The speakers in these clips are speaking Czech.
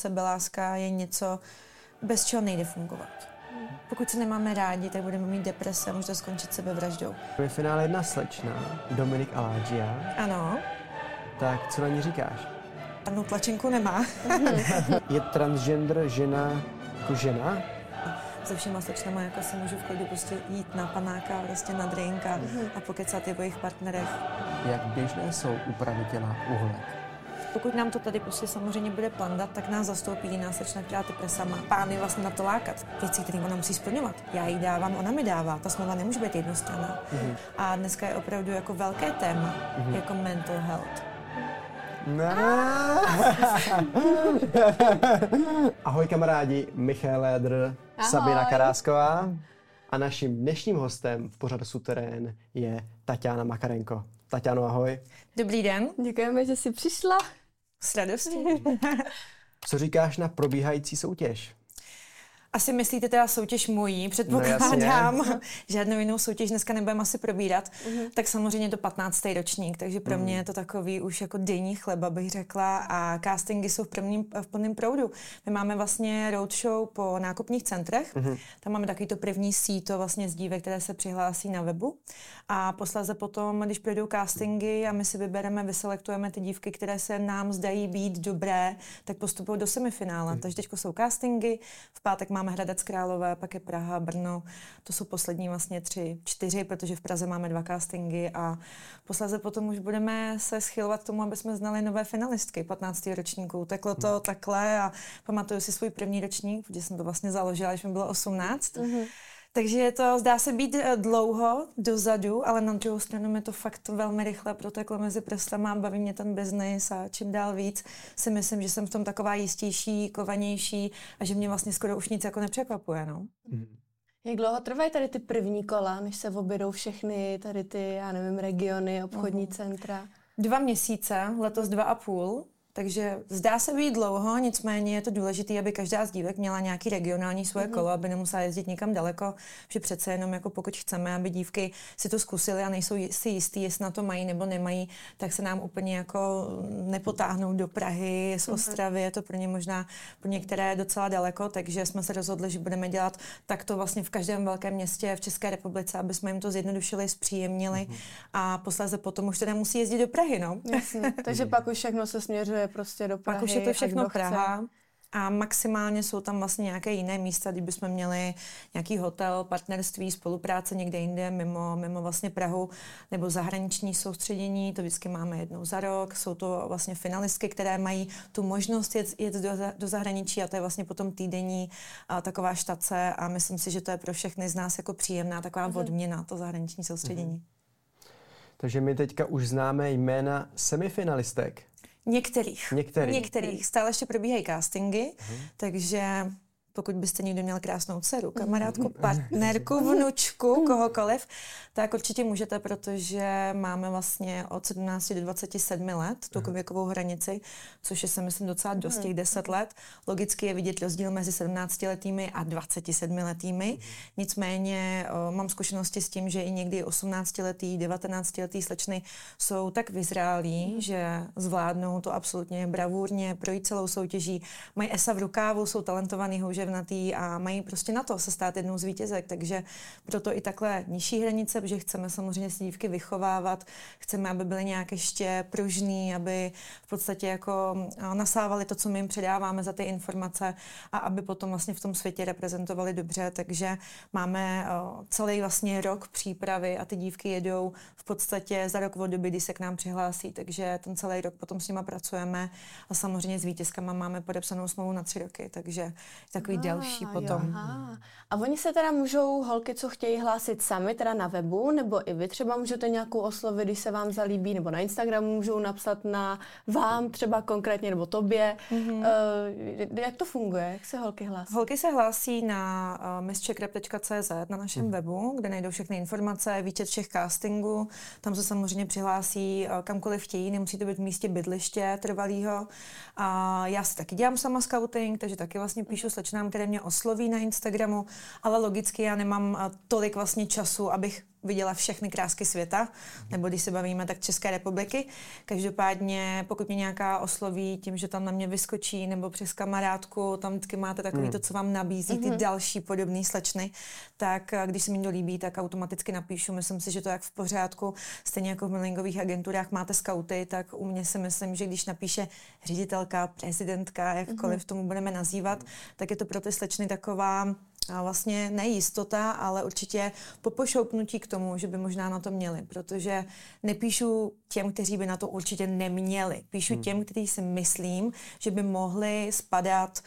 sebeláska je něco, bez čeho nejde fungovat. Pokud se nemáme rádi, tak budeme mít deprese a může to skončit sebevraždou. Ve finále jedna slečna, Dominik Alágia. Ano. Tak co na ní říkáš? Ano, tlačenku nemá. je transgender žena jako žena? Se všema slečnama jako si můžu v klidu prostě jít na panáka, prostě na drinka mm-hmm. a pokecat o jejich partnerech. Jak běžné jsou úpravy těla uhlek? Pokud nám to tady prostě samozřejmě bude plandat, tak nás zastoupí jiná slečna, která ty presa má. Pány vlastně na to lákat. Věci, které ona musí splňovat. Já jí dávám, ona mi dává. Ta smlouva nemůže být jednostranná. Mm-hmm. A dneska je opravdu jako velké téma, mm-hmm. jako mental health. Ahoj kamarádi, Michal Lédr, Ahoj. Sabina Karásková a naším dnešním hostem v pořadu Suterén je Tatiana Makarenko. Tatiano, ahoj. Dobrý den. Děkujeme, že jsi přišla. S radostí. Co říkáš na probíhající soutěž? Asi myslíte teda soutěž mojí, předpokládám. No, Žádnou jinou soutěž dneska nebudeme asi probírat. Uh-huh. Tak samozřejmě to 15. ročník, takže pro uh-huh. mě je to takový už jako denní chleba, bych řekla. A castingy jsou v, prvním, v plném proudu. My máme vlastně roadshow po nákupních centrech. Uh-huh. Tam máme takový to první síto vlastně z dívek, které se přihlásí na webu. A posléze potom, když projdou castingy a my si vybereme, vyselektujeme ty dívky, které se nám zdají být dobré, tak postupují do semifinále. Uh-huh. Takže teď jsou castingy, v pátek máme Hradec Králové, pak je Praha, Brno. To jsou poslední vlastně tři, čtyři, protože v Praze máme dva castingy a posledně potom už budeme se schylovat k tomu, aby jsme znali nové finalistky 15. ročníků. Teklo to hmm. takhle a pamatuju si svůj první ročník, protože jsem to vlastně založila, když mi bylo 18. Mm-hmm. Takže je to, zdá se být eh, dlouho dozadu, ale na druhou stranu mi to fakt velmi rychle proteklo mezi prstama, baví mě ten biznis a čím dál víc si myslím, že jsem v tom taková jistější, kovanější a že mě vlastně skoro už nic jako nepřekvapuje. No. Mm. Jak dlouho trvají tady ty první kola, než se objedou všechny tady ty, já nevím, regiony, obchodní uh-huh. centra? Dva měsíce, letos dva a půl. Takže zdá se být dlouho, nicméně je to důležité, aby každá z dívek měla nějaký regionální svoje mm-hmm. kolo, aby nemusela jezdit někam daleko, že přece jenom jako pokud chceme, aby dívky si to zkusily a nejsou si jistý, jestli na to mají nebo nemají, tak se nám úplně jako nepotáhnou do Prahy, z mhm. Ostravy, mm-hmm. je to pro ně možná pro některé docela daleko, takže jsme se rozhodli, že budeme dělat takto vlastně v každém velkém městě v České republice, aby jsme jim to zjednodušili, zpříjemnili mm-hmm. a posléze potom už teda musí jezdit do Prahy, no. Jasně, takže pak už všechno se směřuje je prostě do Prahy. Pak už je to všechno Praha. A maximálně jsou tam vlastně nějaké jiné místa, kdybychom měli nějaký hotel, partnerství, spolupráce někde jinde, mimo, mimo vlastně Prahu, nebo zahraniční soustředění, to vždycky máme jednou za rok. Jsou to vlastně finalistky, které mají tu možnost jet, jet do, do zahraničí a to je vlastně potom týdenní a, taková štace a myslím si, že to je pro všechny z nás jako příjemná taková mm-hmm. odměna, to zahraniční soustředění. Mm-hmm. Takže my teďka už známe jména semifinalistek. Některých. Některých. Některých. Stále ještě probíhají castingy, uh-huh. takže pokud byste někdo měl krásnou dceru, kamarádku, partnerku, vnučku, kohokoliv, tak určitě můžete, protože máme vlastně od 17 do 27 let tu věkovou hranici, což je si myslím docela dost těch 10 let. Logicky je vidět rozdíl mezi 17 letými a 27 letými. Nicméně o, mám zkušenosti s tím, že i někdy 18 letý, 19 letý slečny jsou tak vyzrálí, že zvládnou to absolutně bravurně, projít celou soutěží, mají esa v rukávu, jsou talentovaný houževnatý a mají prostě na to se stát jednou z vítězek. Takže proto i takhle nižší hranice, protože chceme samozřejmě si dívky vychovávat, chceme, aby byly nějak ještě pružný, aby v podstatě jako nasávali to, co my jim předáváme za ty informace a aby potom vlastně v tom světě reprezentovali dobře. Takže máme celý vlastně rok přípravy a ty dívky jedou v podstatě za rok od doby, kdy se k nám přihlásí. Takže ten celý rok potom s nimi pracujeme a samozřejmě s vítězkama máme podepsanou smlouvu na tři roky. Takže takový takový delší potom. Jo, a oni se teda můžou, holky, co chtějí hlásit sami, teda na webu, nebo i vy třeba můžete nějakou oslovit, když se vám zalíbí, nebo na Instagramu můžou napsat na vám třeba konkrétně, nebo tobě. Mm-hmm. Uh, jak to funguje? Jak se holky hlásí? Holky se hlásí na uh, eh, misschekrep.cz na našem mm. webu, kde najdou všechny informace, výčet všech castingů. Tam se samozřejmě přihlásí uh, kamkoliv chtějí, nemusí to být v místě bydliště trvalého. A já si taky dělám sama scouting, takže taky vlastně píšu slečnám, které mě osloví na Instagramu, ale logicky já nemám eh, tolik vlastně času, abych viděla všechny krásky světa, nebo když se bavíme, tak České republiky. Každopádně, pokud mě nějaká osloví tím, že tam na mě vyskočí, nebo přes kamarádku, tam vždycky máte takový mm. to, co vám nabízí, ty mm-hmm. další podobné slečny, tak eh, když se mi to líbí, tak automaticky napíšu. Myslím si, že to jak v pořádku, stejně jako v mailingových agenturách máte skauty, tak u mě si myslím, že když napíše ředitelka, prezidentka, jakkoliv mm-hmm. tomu budeme nazývat, tak je to pro ty slečny taková vlastně nejistota, ale určitě popošoupnutí k tomu, že by možná na to měli, protože nepíšu těm, kteří by na to určitě neměli. Píšu hmm. těm, kteří si myslím, že by mohli spadat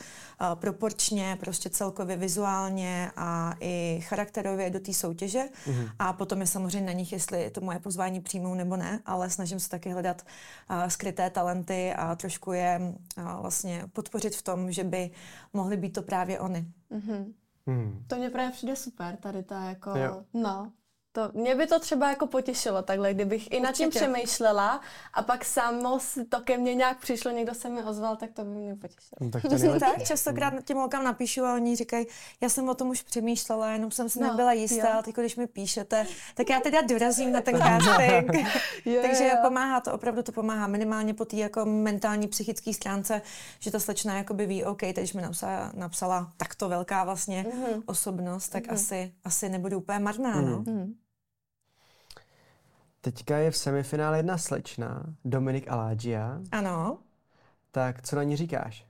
uh, proporčně, prostě celkově vizuálně a i charakterově do té soutěže. Hmm. A potom je samozřejmě na nich, jestli to moje pozvání přijmou nebo ne, ale snažím se taky hledat uh, skryté talenty a trošku je uh, vlastně podpořit v tom, že by mohly být to právě oni. Hmm. Hmm. To mě právě přijde super, tady ta jako, jo. no, to, mě by to třeba jako potěšilo takhle, kdybych i nad tím přemýšlela a pak samo to ke mně nějak přišlo, někdo se mi ozval, tak to by mě potěšilo. No, tak, to tak častokrát těm holkám napíšu a oni říkají, já jsem o tom už přemýšlela, jenom jsem si no, nebyla jistá, ale teď když mi píšete, tak já teda dorazím na ten casting. Takže je. pomáhá to, opravdu to pomáhá minimálně po té jako mentální, psychické stránce, že ta slečna jakoby ví, OK, teď mi napsala, napsala takto velká vlastně mm-hmm. osobnost, tak mm-hmm. asi, asi nebudu úplně marná, mm-hmm. no. Mm-hmm. Teďka je v semifinále jedna slečna, Dominik Alágia. Ano. Tak co na ní říkáš?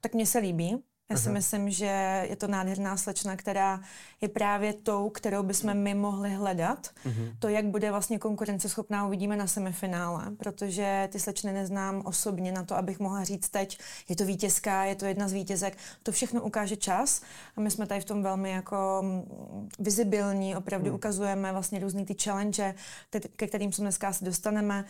Tak mně se líbí. Já si myslím, že je to nádherná slečna, která je právě tou, kterou bychom my mohli hledat. Uh-huh. To, jak bude vlastně konkurenceschopná, uvidíme na semifinále, protože ty slečny neznám osobně na to, abych mohla říct teď, je to vítězka, je to jedna z vítězek. To všechno ukáže čas a my jsme tady v tom velmi jako mm, vizibilní, opravdu uh-huh. ukazujeme vlastně různý ty challenge, ke kterým se dneska asi dostaneme.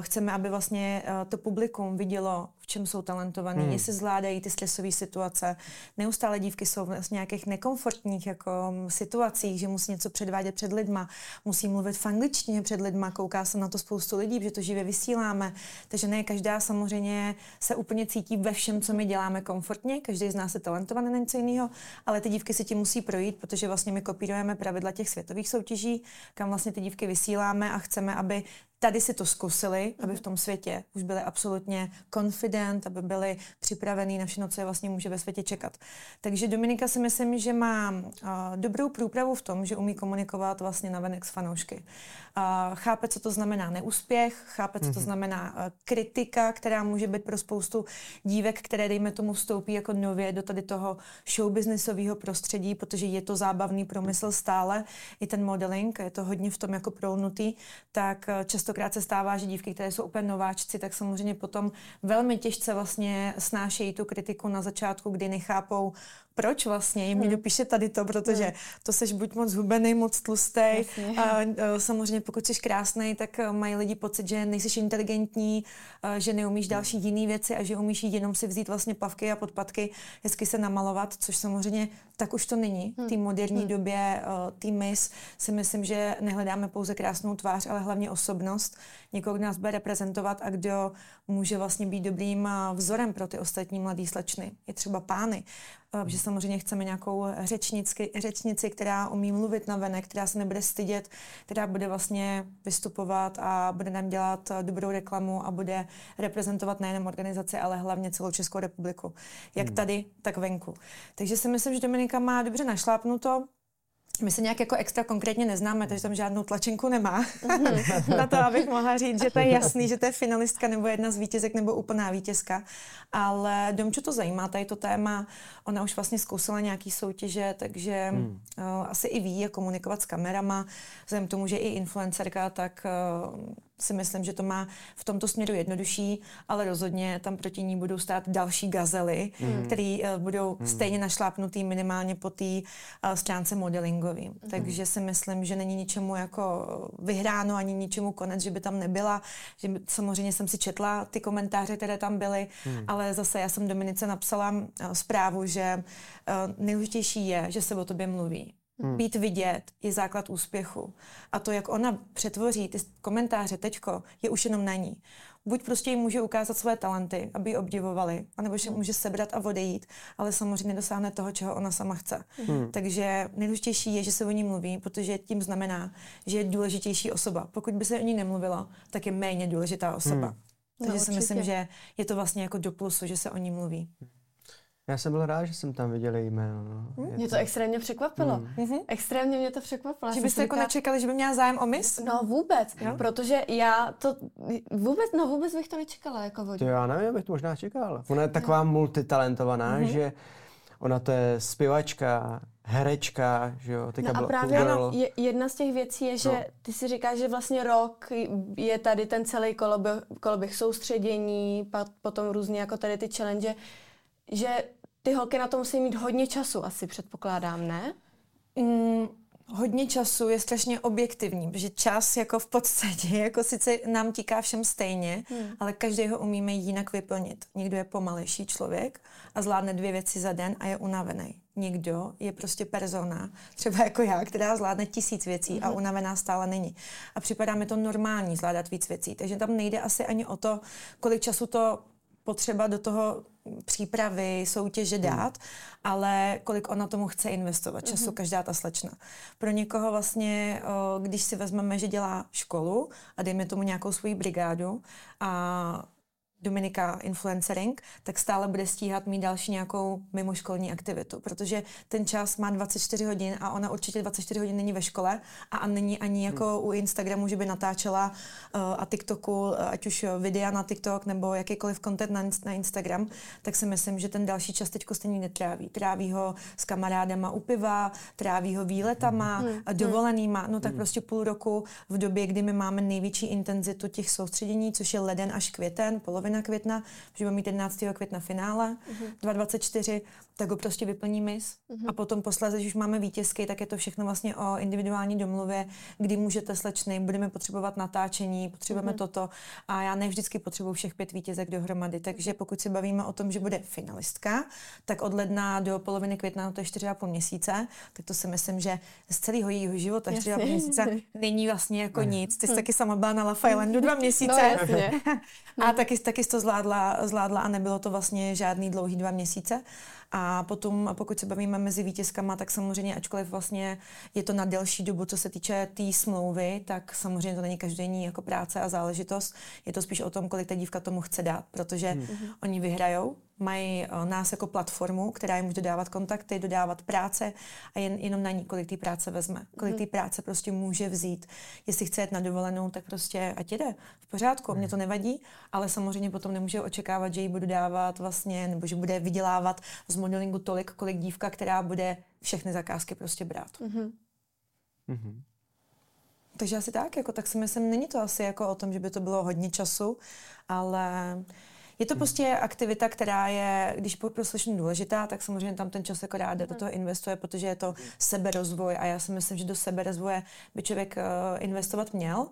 Chceme, aby vlastně to publikum vidělo, v čem jsou talentovaní, uh-huh. jestli zvládají ty stresové situace. Neustále dívky jsou v nějakých nekomfortních jako situacích, že musí něco předvádět před lidma, musí mluvit v angličtině před lidma, kouká se na to spoustu lidí, protože to živě vysíláme. Takže ne každá samozřejmě se úplně cítí ve všem, co my děláme komfortně, každý z nás je talentovaný na něco jiného, ale ty dívky si tím musí projít, protože vlastně my kopírujeme pravidla těch světových soutěží, kam vlastně ty dívky vysíláme a chceme, aby tady si to zkusili, aby v tom světě už byli absolutně confident, aby byli připravení na všechno, co je vlastně může ve světě čekat. Takže Dominika si myslím, že má uh, dobrou průpravu v tom, že umí komunikovat vlastně na venek s fanoušky. Uh, chápe, co to znamená neúspěch, chápe, co to mhm. znamená uh, kritika, která může být pro spoustu dívek, které, dejme tomu, vstoupí jako nově do tady toho showbiznisového prostředí, protože je to zábavný promysl stále, i ten modeling, je to hodně v tom jako prolnutý, tak často častokrát se stává, že dívky, které jsou úplně nováčci, tak samozřejmě potom velmi těžce vlastně snášejí tu kritiku na začátku, kdy nechápou, proč vlastně jim někdo hmm. píše tady to, protože hmm. to seš buď moc hubený, moc tlustý. A, a samozřejmě pokud jsi krásný, tak eh, mají lidi pocit, že nejsi inteligentní, a, že neumíš další jiné věci a že umíš jenom si vzít vlastně pavky a podpatky, hezky se namalovat, což samozřejmě tak už to není. V té hmm. moderní hmm. době eh, tý mis si myslím, že nehledáme pouze krásnou tvář, ale hlavně osobnost. Někoho, kdo nás bude reprezentovat a kdo může vlastně být dobrým eh, vzorem pro ty ostatní mladé slečny. Je třeba pány. Eh, že samozřejmě chceme nějakou řečnicky, řečnici, která umí mluvit na venek, která se nebude stydět, která bude vlastně vystupovat a bude nám dělat dobrou reklamu a bude reprezentovat nejenom organizaci, ale hlavně celou Českou republiku. Jak hmm. tady, tak venku. Takže si myslím, že Dominika má dobře našlápnuto. My se nějak jako extra konkrétně neznáme, takže tam žádnou tlačenku nemá mhm. na to, abych mohla říct, že to je jasný, že to je finalistka nebo jedna z vítězek nebo úplná vítězka. Ale Domču to zajímá, tady to téma. Ona už vlastně zkusila nějaký soutěže, takže hmm. uh, asi i ví, jak komunikovat s kamerama. Vzhledem k tomu, že i influencerka, tak uh, si myslím, že to má v tomto směru jednodušší, ale rozhodně tam proti ní budou stát další gazely, mm. které uh, budou mm. stejně našlápnutý minimálně po té uh, stránce modelingový. Mm. Takže si myslím, že není ničemu jako vyhráno ani ničemu konec, že by tam nebyla. Že by, samozřejmě jsem si četla ty komentáře, které tam byly, mm. ale zase já jsem Dominice napsala uh, zprávu, že uh, nejdůležitější je, že se o tobě mluví. Hmm. Být vidět je základ úspěchu. A to, jak ona přetvoří ty komentáře teďko, je už jenom na ní. buď prostě jim může ukázat své talenty, aby ji obdivovali, anebo že může sebrat a odejít, ale samozřejmě nedosáhne toho, čeho ona sama chce. Hmm. Takže nejdůležitější je, že se o ní mluví, protože tím znamená, že je důležitější osoba. Pokud by se o ní nemluvilo, tak je méně důležitá osoba. Hmm. Takže no, si myslím, že je to vlastně jako do plusu, že se o ní mluví. Já jsem byl rád, že jsem tam viděl její jméno. No. Hmm. Mě to extrémně překvapilo. Hmm. Extrémně mě to překvapilo. Že byste jako nečekali, že by měla zájem o mis? No vůbec, jo? protože já to vůbec, no vůbec bych to nečekala jako vodí. To já nevím, bych to možná čekal. Ona je taková no. multitalentovaná, mm-hmm. že ona to je zpěvačka, herečka, že jo, teďka no a právě ano, je, jedna z těch věcí je, že no. ty si říkáš, že vlastně rok je tady ten celý koloběh, koloběh soustředění, potom různě jako tady ty challenge, že ty holky na to musí mít hodně času, asi předpokládám, ne? Mm, hodně času je strašně objektivní, protože čas jako v podstatě jako sice nám tíká všem stejně, hmm. ale každý ho umíme jinak vyplnit. Někdo je pomalejší člověk a zvládne dvě věci za den a je unavený. Někdo je prostě persona, třeba jako já, která zvládne tisíc věcí hmm. a mhm. unavená stále není. A připadá mi to normální zvládat víc věcí. Takže tam nejde asi ani o to, kolik času to potřeba do toho přípravy, soutěže dát, hmm. ale kolik ona tomu chce investovat času, hmm. každá ta slečna. Pro někoho vlastně, když si vezmeme, že dělá školu a dejme tomu nějakou svoji brigádu a Dominika Influencering, tak stále bude stíhat mít další nějakou mimoškolní aktivitu, protože ten čas má 24 hodin a ona určitě 24 hodin není ve škole a není ani jako hmm. u Instagramu, že by natáčela uh, a TikToku, uh, ať už videa na TikTok nebo jakýkoliv content na, na Instagram, tak si myslím, že ten další čas teďko stejně netráví. Tráví ho s kamarádama u piva, tráví ho výletama, hmm. a dovolenýma, no tak hmm. prostě půl roku v době, kdy my máme největší intenzitu těch soustředění, což je leden až květen, polovina května, protože budeme mít 11. května finále, uh-huh. 2024, tak ho prostě vyplní mis. Uh-huh. A potom posledně, když už máme vítězky, tak je to všechno vlastně o individuální domluvě, kdy můžete slečny, budeme potřebovat natáčení, potřebujeme uh-huh. toto. A já ne vždycky potřebuji všech pět vítězek dohromady. Takže pokud si bavíme o tom, že bude finalistka, tak od ledna do poloviny května, no to je 4,5 měsíce, tak to si myslím, že z celého jejího života 4,5 měsíce není vlastně jako nic. Ty jsi taky sama byla na La Islandu dva měsíce. No, a taky, taky jsi to zvládla, zvládla a nebylo to vlastně žádný dlouhý dva měsíce. A potom, pokud se bavíme mezi vítězkama, tak samozřejmě, ačkoliv vlastně je to na delší dobu, co se týče té tý smlouvy, tak samozřejmě to není každodenní jako práce a záležitost. Je to spíš o tom, kolik ta dívka tomu chce dát, protože hmm. oni vyhrajou, mají eh, nás jako platformu, která jim může dodávat kontakty, dodávat práce a jen, jenom na ní, kolik té práce vezme, kolik hmm. té práce prostě může vzít. Jestli chce jet na dovolenou, tak prostě ať jede, v pořádku, mě to nevadí, ale samozřejmě potom nemůže očekávat, že jí budu dávat vlastně, nebo že bude vydělávat z modelingu tolik, kolik dívka, která bude všechny zakázky prostě brát. Mm-hmm. Mm-hmm. Takže asi tak, jako tak si myslím, není to asi jako o tom, že by to bylo hodně času, ale je to hmm. prostě aktivita, která je, když pro slečnu důležitá, tak samozřejmě tam ten čas jako ráda do toho investuje, protože je to seberozvoj a já si myslím, že do seberozvoje by člověk uh, investovat měl.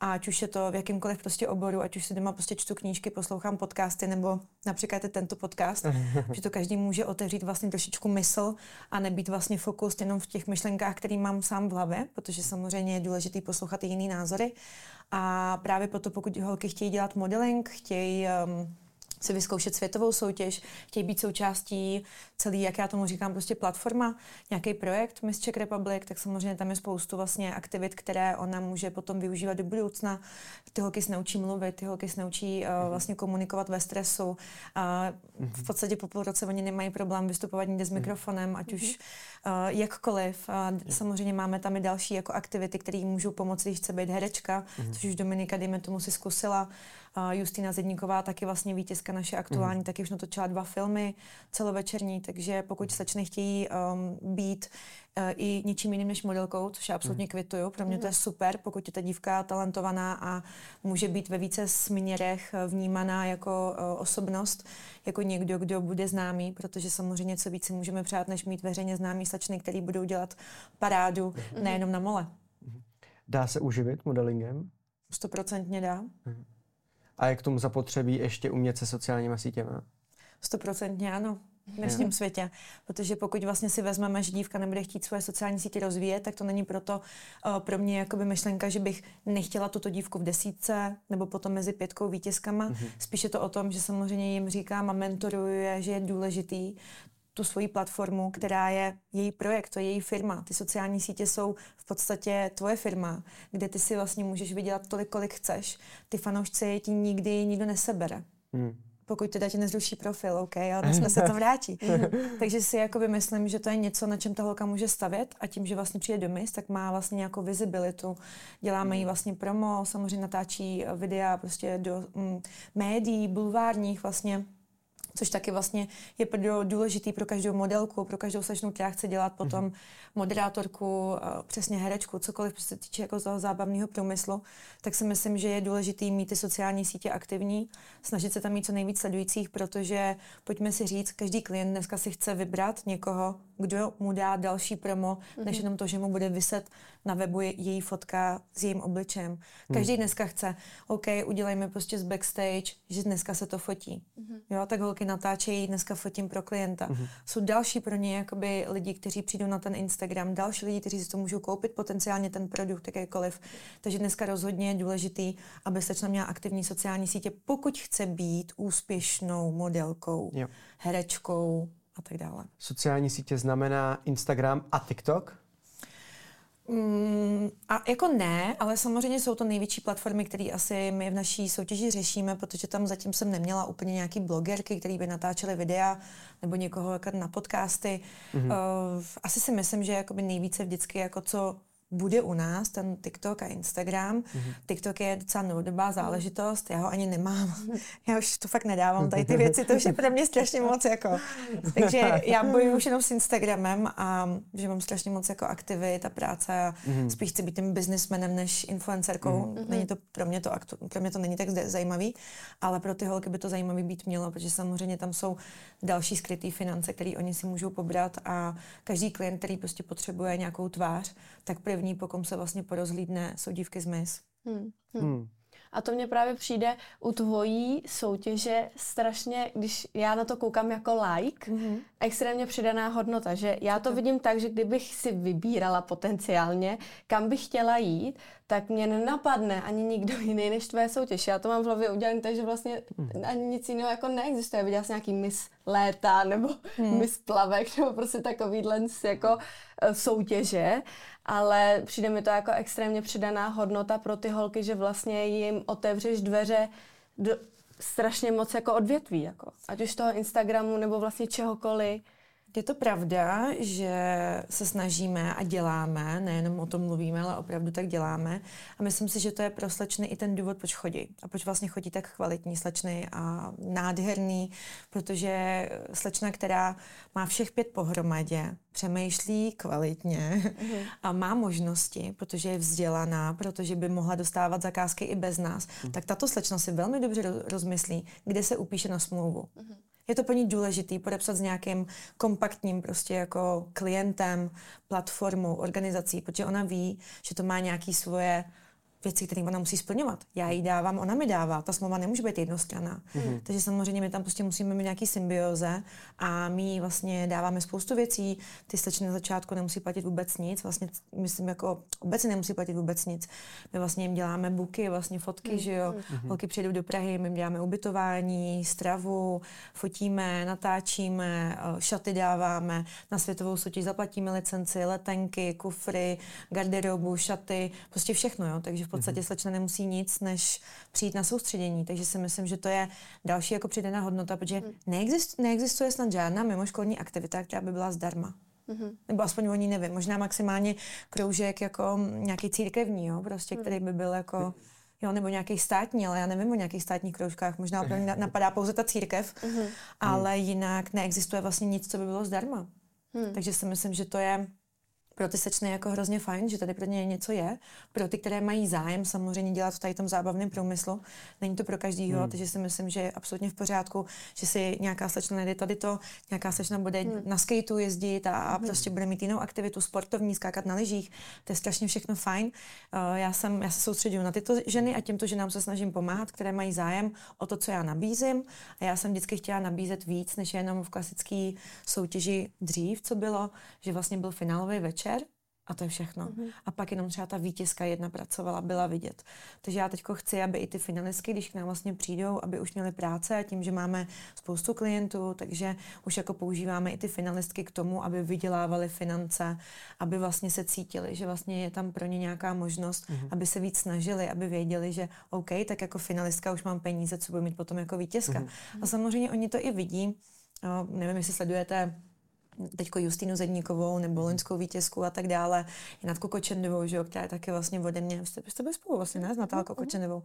A ať už je to v jakýmkoliv prostě oboru, ať už si doma prostě čtu knížky, poslouchám podcasty, nebo například je tento podcast, že to každý může otevřít vlastně trošičku mysl a nebýt vlastně fokus jenom v těch myšlenkách, které mám sám v hlavě, protože samozřejmě je důležité poslouchat i jiný názory. A právě proto, pokud holky chtějí dělat modeling, chtějí um, si vyzkoušet světovou soutěž, chtějí být součástí celý, jak já tomu říkám, prostě platforma, nějaký projekt Miss Czech Republic, tak samozřejmě tam je spoustu vlastně aktivit, které ona může potom využívat do budoucna. Ty holky se naučí mluvit, ty holky se naučí uh, vlastně komunikovat ve stresu. A uh, v podstatě po půl roce oni nemají problém vystupovat někde s mhm. mikrofonem, ať už uh, jakkoliv. Uh, samozřejmě máme tam i další jako aktivity, které můžou pomoci, když chce být herečka, což už Dominika, dejme tomu, si zkusila. Justina Zedníková, taky vlastně vítězka naše aktuální, taky už natočila dva filmy celovečerní, takže pokud slečny chtějí um, být uh, i ničím jiným než modelkou, což já absolutně mm. kvituju, pro mě to je super, pokud je ta dívka talentovaná a může být ve více směrech uh, vnímaná jako uh, osobnost, jako někdo, kdo bude známý, protože samozřejmě co více můžeme přát, než mít veřejně známý slečny, který budou dělat parádu mm. nejenom na mole. Dá se uživit modelingem? Stoprocentně dá. Mm. A je k tomu zapotřebí ještě umět se sociálníma sítěma? Stoprocentně ano. V dnešním světě. Protože pokud vlastně si vezmeme, že dívka nebude chtít svoje sociální sítě rozvíjet, tak to není proto uh, pro mě jakoby myšlenka, že bych nechtěla tuto dívku v desítce nebo potom mezi pětkou vítězkama. Mm-hmm. Spíše to o tom, že samozřejmě jim říkám a mentoruje, že je důležitý tu svoji platformu, která je její projekt, to je její firma. Ty sociální sítě jsou v podstatě tvoje firma, kde ty si vlastně můžeš vydělat tolik, kolik chceš. Ty fanoušci ti nikdy nikdo nesebere. Hmm. Pokud teda ti nezruší profil, OK, ale jsme se to vrátí. Takže si jakoby myslím, že to je něco, na čem ta holka může stavět a tím, že vlastně přijde do mis, tak má vlastně nějakou vizibilitu. Děláme jí vlastně promo, samozřejmě natáčí videa prostě do mm, médií, bulvárních vlastně což taky vlastně je pro, důležitý pro každou modelku, pro každou slečnu, která chce dělat potom mm-hmm. moderátorku, eh, přesně herečku, cokoliv se týče jako toho zábavného průmyslu, tak si myslím, že je důležitý mít ty sociální sítě aktivní, snažit se tam mít co nejvíc sledujících, protože pojďme si říct, každý klient dneska si chce vybrat někoho, kdo mu dá další promo, mm-hmm. než mhm. jenom to, že mu bude vyset na webu její fotka s jejím obličem. Každý mm. dneska chce, OK, udělejme prostě z backstage, že dneska se to fotí. Mm-hmm. Jo, tak holky natáčejí, dneska fotím pro klienta. Mm-hmm. Jsou další pro ně jakoby lidi, kteří přijdou na ten Instagram, další lidi, kteří si to můžou koupit potenciálně ten produkt, jakýkoliv. Takže dneska rozhodně je důležitý, aby se měla aktivní sociální sítě, pokud chce být úspěšnou modelkou, jo. herečkou, a tak dále. Sociální sítě znamená Instagram a TikTok? Mm, a jako ne, ale samozřejmě jsou to největší platformy, které asi my v naší soutěži řešíme, protože tam zatím jsem neměla úplně nějaký blogerky, které by natáčely videa nebo někoho jako na podcasty. Mm-hmm. Uh, asi si myslím, že jakoby nejvíce vždycky jako co bude u nás ten TikTok a Instagram. Mm-hmm. TikTok je docela novodobá záležitost, já ho ani nemám. Já už to fakt nedávám, tady ty věci, to už je pro mě strašně moc jako. Takže já bojuju už jenom s Instagramem a že mám strašně moc jako aktivit a práce a mm-hmm. spíš chci být tím businessmanem než influencerkou. Mm-hmm. Není to pro mě to, aktu- pro mě to není tak zajímavý, ale pro ty holky by to zajímavý být mělo, protože samozřejmě tam jsou další skryté finance, které oni si můžou pobrat a každý klient, který prostě potřebuje nějakou tvář, tak první, po kom se vlastně porozhlídne, jsou dívky z MIS. Hmm. Hmm. Hmm. A to mně právě přijde u tvojí soutěže strašně, když já na to koukám jako like, mm-hmm. extrémně přidaná hodnota, že já to vidím tak, že kdybych si vybírala potenciálně, kam bych chtěla jít, tak mě nenapadne ani nikdo jiný než tvoje soutěž. Já to mám v hlavě udělané tak, že vlastně mm. ani nic jiného jako neexistuje. Viděla jsi nějaký mis léta nebo mm. mis plavek nebo prostě takovýhle jako eh, soutěže ale přijde mi to jako extrémně přidaná hodnota pro ty holky, že vlastně jim otevřeš dveře do strašně moc jako odvětví, jako. ať už toho Instagramu nebo vlastně čehokoliv. Je to pravda, že se snažíme a děláme, nejenom o tom mluvíme, ale opravdu tak děláme. A myslím si, že to je pro slečny i ten důvod, proč chodí. A proč vlastně chodí tak kvalitní slečny a nádherný, protože slečna, která má všech pět pohromadě, přemýšlí kvalitně mm-hmm. a má možnosti, protože je vzdělaná, protože by mohla dostávat zakázky i bez nás, mm-hmm. tak tato slečna si velmi dobře rozmyslí, kde se upíše na smlouvu. Mm-hmm je to pro ní důležitý podepsat s nějakým kompaktním prostě jako klientem, platformou, organizací, protože ona ví, že to má nějaký svoje věci, které ona musí splňovat. Já jí dávám, ona mi dává. Ta smlouva nemůže být jednostranná. Mm-hmm. Takže samozřejmě my tam prostě musíme mít nějaký symbioze a my vlastně dáváme spoustu věcí. Ty slečny na začátku nemusí platit vůbec nic. Vlastně myslím jako obecně nemusí platit vůbec nic. My vlastně jim děláme buky, vlastně fotky, mm-hmm. že jo. Mm-hmm. Holky přijdou do Prahy, my jim děláme ubytování, stravu, fotíme, natáčíme, eh, šaty dáváme, na světovou soutěž zaplatíme licenci, letenky, kufry, garderobu, šaty, prostě všechno, jo. Takže v podstatě mhm. slečna nemusí nic, než přijít na soustředění. Takže si myslím, že to je další jako přidaná hodnota, protože mhm. neexist, neexistuje snad žádná mimoškolní aktivita, která by byla zdarma. Mm-hmm. Nebo aspoň oni nevím, možná maximálně kroužek jako nějaký církevní, jo, prostě, mm. který by byl jako, jo, nebo nějaký státní, ale já nevím o nějakých státních kroužkách, možná opravdu napadá pouze ta církev, mm-hmm. ale jinak neexistuje vlastně nic, co by bylo zdarma. Mm. Takže si myslím, že to je pro ty sečny jako hrozně fajn, že tady pro ně něco je. Pro ty, které mají zájem samozřejmě dělat v tady tom zábavném průmyslu, není to pro každýho, hmm. takže si myslím, že je absolutně v pořádku, že si nějaká slečna najde tady to, nějaká slečna bude hmm. na skateu jezdit a, a hmm. prostě bude mít jinou aktivitu sportovní, skákat na lyžích. To je strašně všechno fajn. Uh, já, jsem, já se soustředím na tyto ženy a těmto ženám se snažím pomáhat, které mají zájem o to, co já nabízím. A já jsem vždycky chtěla nabízet víc, než jenom v klasické soutěži dřív, co bylo, že vlastně byl finálový večer a to je všechno. Mm-hmm. A pak jenom třeba ta vítězka jedna pracovala, byla vidět. Takže já teď chci, aby i ty finalistky, když k nám vlastně přijdou, aby už měly práce a tím, že máme spoustu klientů, takže už jako používáme i ty finalistky k tomu, aby vydělávali finance, aby vlastně se cítili, že vlastně je tam pro ně nějaká možnost, mm-hmm. aby se víc snažili, aby věděli, že OK, tak jako finalistka už mám peníze, co budu mít potom jako vítězka. Mm-hmm. A samozřejmě oni to i vidí. No, nevím, jestli sledujete teďko Justinu Zedníkovou nebo loňskou vítězku a tak dále, i Natku Kočendovou, že jo, která je taky vlastně ode mě, jste, jste bez spolu vlastně, ne, s Natálkou mm-hmm. Kočendovou,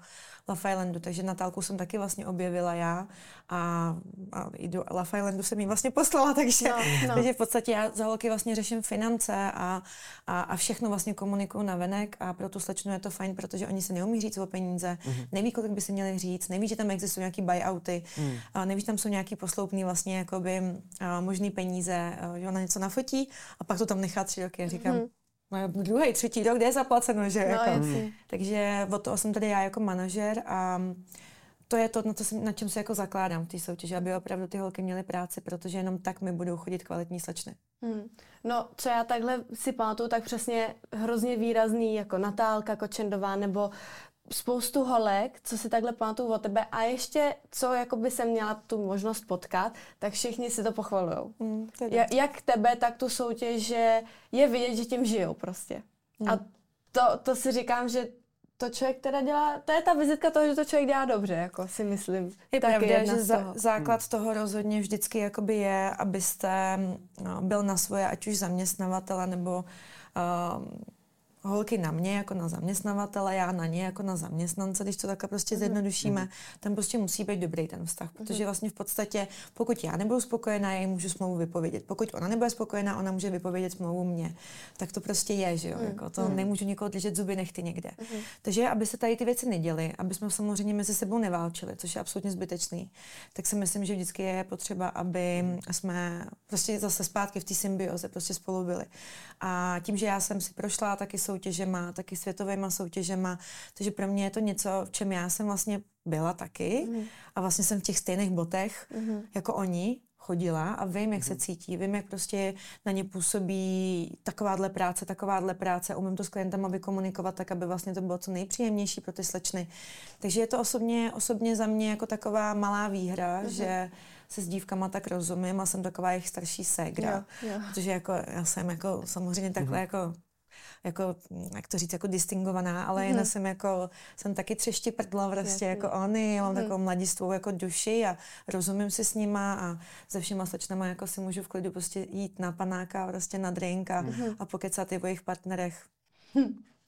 Love Islandu, takže Natálku jsem taky vlastně objevila já a, a i do Love Islandu jsem jí vlastně poslala, takže, no, no. takže v podstatě já za holky vlastně řeším finance a, a, a všechno vlastně komunikuju na venek a pro tu slečnu je to fajn, protože oni se neumí říct o peníze, mm-hmm. neví, kolik by si měli říct, neví, že tam existují nějaký buyouty, mm. a neví, že tam jsou nějaký posloupný vlastně jakoby možný peníze, že ona něco nafotí a pak to tam nechá tři roky. A říkám, mm-hmm. druhý, třetí rok, kde je zaplaceno, že? No, jako. Takže od toho jsem tady já jako manažer a to je to, na, to jsem, na čem se jako zakládám v té soutěži, aby opravdu ty holky měly práci, protože jenom tak mi budou chodit kvalitní slečny. Hmm. No, co já takhle si pamatuju, tak přesně hrozně výrazný jako Natálka Kočendová nebo spoustu holek, co si takhle pamatuju o tebe a ještě, co jako by se měla tu možnost potkat, tak všichni si to pochvalují. Mm, ja, jak tebe, tak tu soutěž, že je vidět, že tím žijou prostě. Mm. A to, to si říkám, že to člověk teda dělá, to je ta vizitka toho, že to člověk dělá dobře, jako si myslím. Je pravda, že za, základ hmm. toho rozhodně vždycky jakoby je, abyste no, byl na svoje, ať už zaměstnavatele nebo uh, holky na mě jako na zaměstnavatele, já na ně jako na zaměstnance, když to takhle prostě mhm. zjednodušíme, mm. tam prostě musí být dobrý ten vztah, protože mhm. vlastně v podstatě, pokud já nebudu spokojená, já jí můžu smlouvu vypovědět. Pokud ona nebude spokojená, ona může vypovědět smlouvu mě. Tak to prostě je, že jo? Mm. Jako to mm. nemůžu nikoho držet zuby nechty někde. Mm. Takže aby se tady ty věci neděly, aby jsme samozřejmě mezi sebou neválčili, což je absolutně zbytečný, tak si myslím, že vždycky je potřeba, aby jsme prostě zase zpátky v té symbioze prostě spolu byli. A tím, že já jsem si prošla taky soutěžema, taky světovými soutěžema, takže pro mě je to něco, v čem já jsem vlastně byla taky mm. a vlastně jsem v těch stejných botech mm. jako oni chodila a vím, jak se mhm. cítí, vím, jak prostě na ně působí takováhle práce, takováhle práce, umím to s klientama vykomunikovat tak, aby vlastně to bylo co nejpříjemnější pro ty slečny. Takže je to osobně, osobně za mě jako taková malá výhra, mm že se s dívkama tak rozumím a jsem taková jejich starší ségra. Jo, jo. Protože jako, já jsem jako samozřejmě takhle mm-hmm. jako jako, jak to říct, jako distingovaná, ale mm-hmm. jen jsem jako, jsem taky třešti prdla prostě jako oni, já mám mm-hmm. takovou mladistvou jako duši a rozumím si s nima a se všema slečnama jako si můžu v klidu prostě jít na panáka, prostě na drink a, mm-hmm. a pokecat i o jejich partnerech.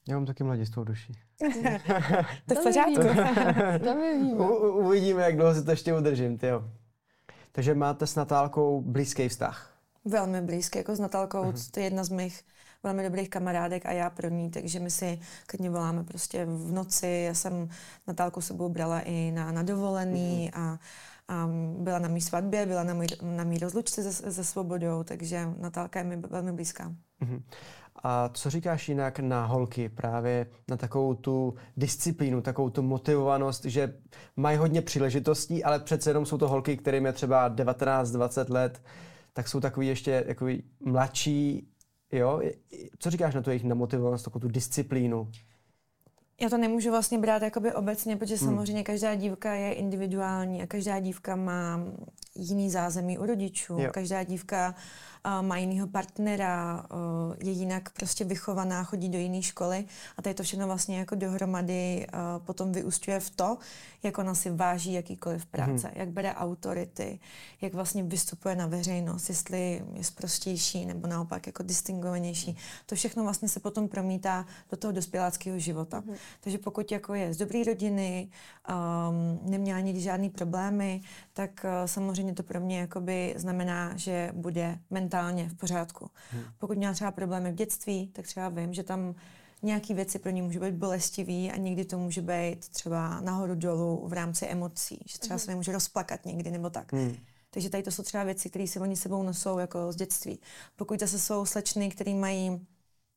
Já mám taky mladistvou duši. to v pořádku. U, uvidíme, jak dlouho si to ještě udržím, tyjo. Takže máte s Natálkou blízký vztah? Velmi blízký, jako s Natálkou, uh-huh. to je jedna z mých velmi dobrých kamarádek a já pro ní, takže my si klidně voláme prostě v noci. Já jsem Natálku sebou brala i na, na dovolený uh-huh. a, a byla na mý svatbě, byla na mý, na mý rozlučce se, se svobodou, takže Natálka je mi velmi blízká. Uh-huh. A co říkáš jinak na holky, právě na takovou tu disciplínu, takovou tu motivovanost, že mají hodně příležitostí, ale přece jenom jsou to holky, kterým je třeba 19-20 let, tak jsou takový ještě takový mladší, jo? Co říkáš na tu jejich namotivovanost, takovou tu disciplínu? Já to nemůžu vlastně brát jakoby obecně, protože hmm. samozřejmě každá dívka je individuální a každá dívka má jiný zázemí u rodičů. Jo. Každá dívka má jinýho partnera, je jinak prostě vychovaná, chodí do jiné školy a tady to všechno vlastně jako dohromady potom vyústňuje v to, jak ona si váží jakýkoliv práce, hmm. jak bere autority, jak vlastně vystupuje na veřejnost, jestli je sprostější nebo naopak jako distingovanější. To všechno vlastně se potom promítá do toho dospěláckého života. Hmm. Takže pokud jako je z dobré rodiny, um, neměla nikdy žádný problémy, tak uh, samozřejmě samozřejmě to pro mě jakoby znamená, že bude mentálně v pořádku. Hmm. Pokud měla třeba problémy v dětství, tak třeba vím, že tam nějaké věci pro ní může být bolestivý a někdy to může být třeba nahoru dolů v rámci emocí, že třeba hmm. se může rozplakat někdy nebo tak. Hmm. Takže tady to jsou třeba věci, které si oni sebou nosou jako z dětství. Pokud zase jsou slečny, které mají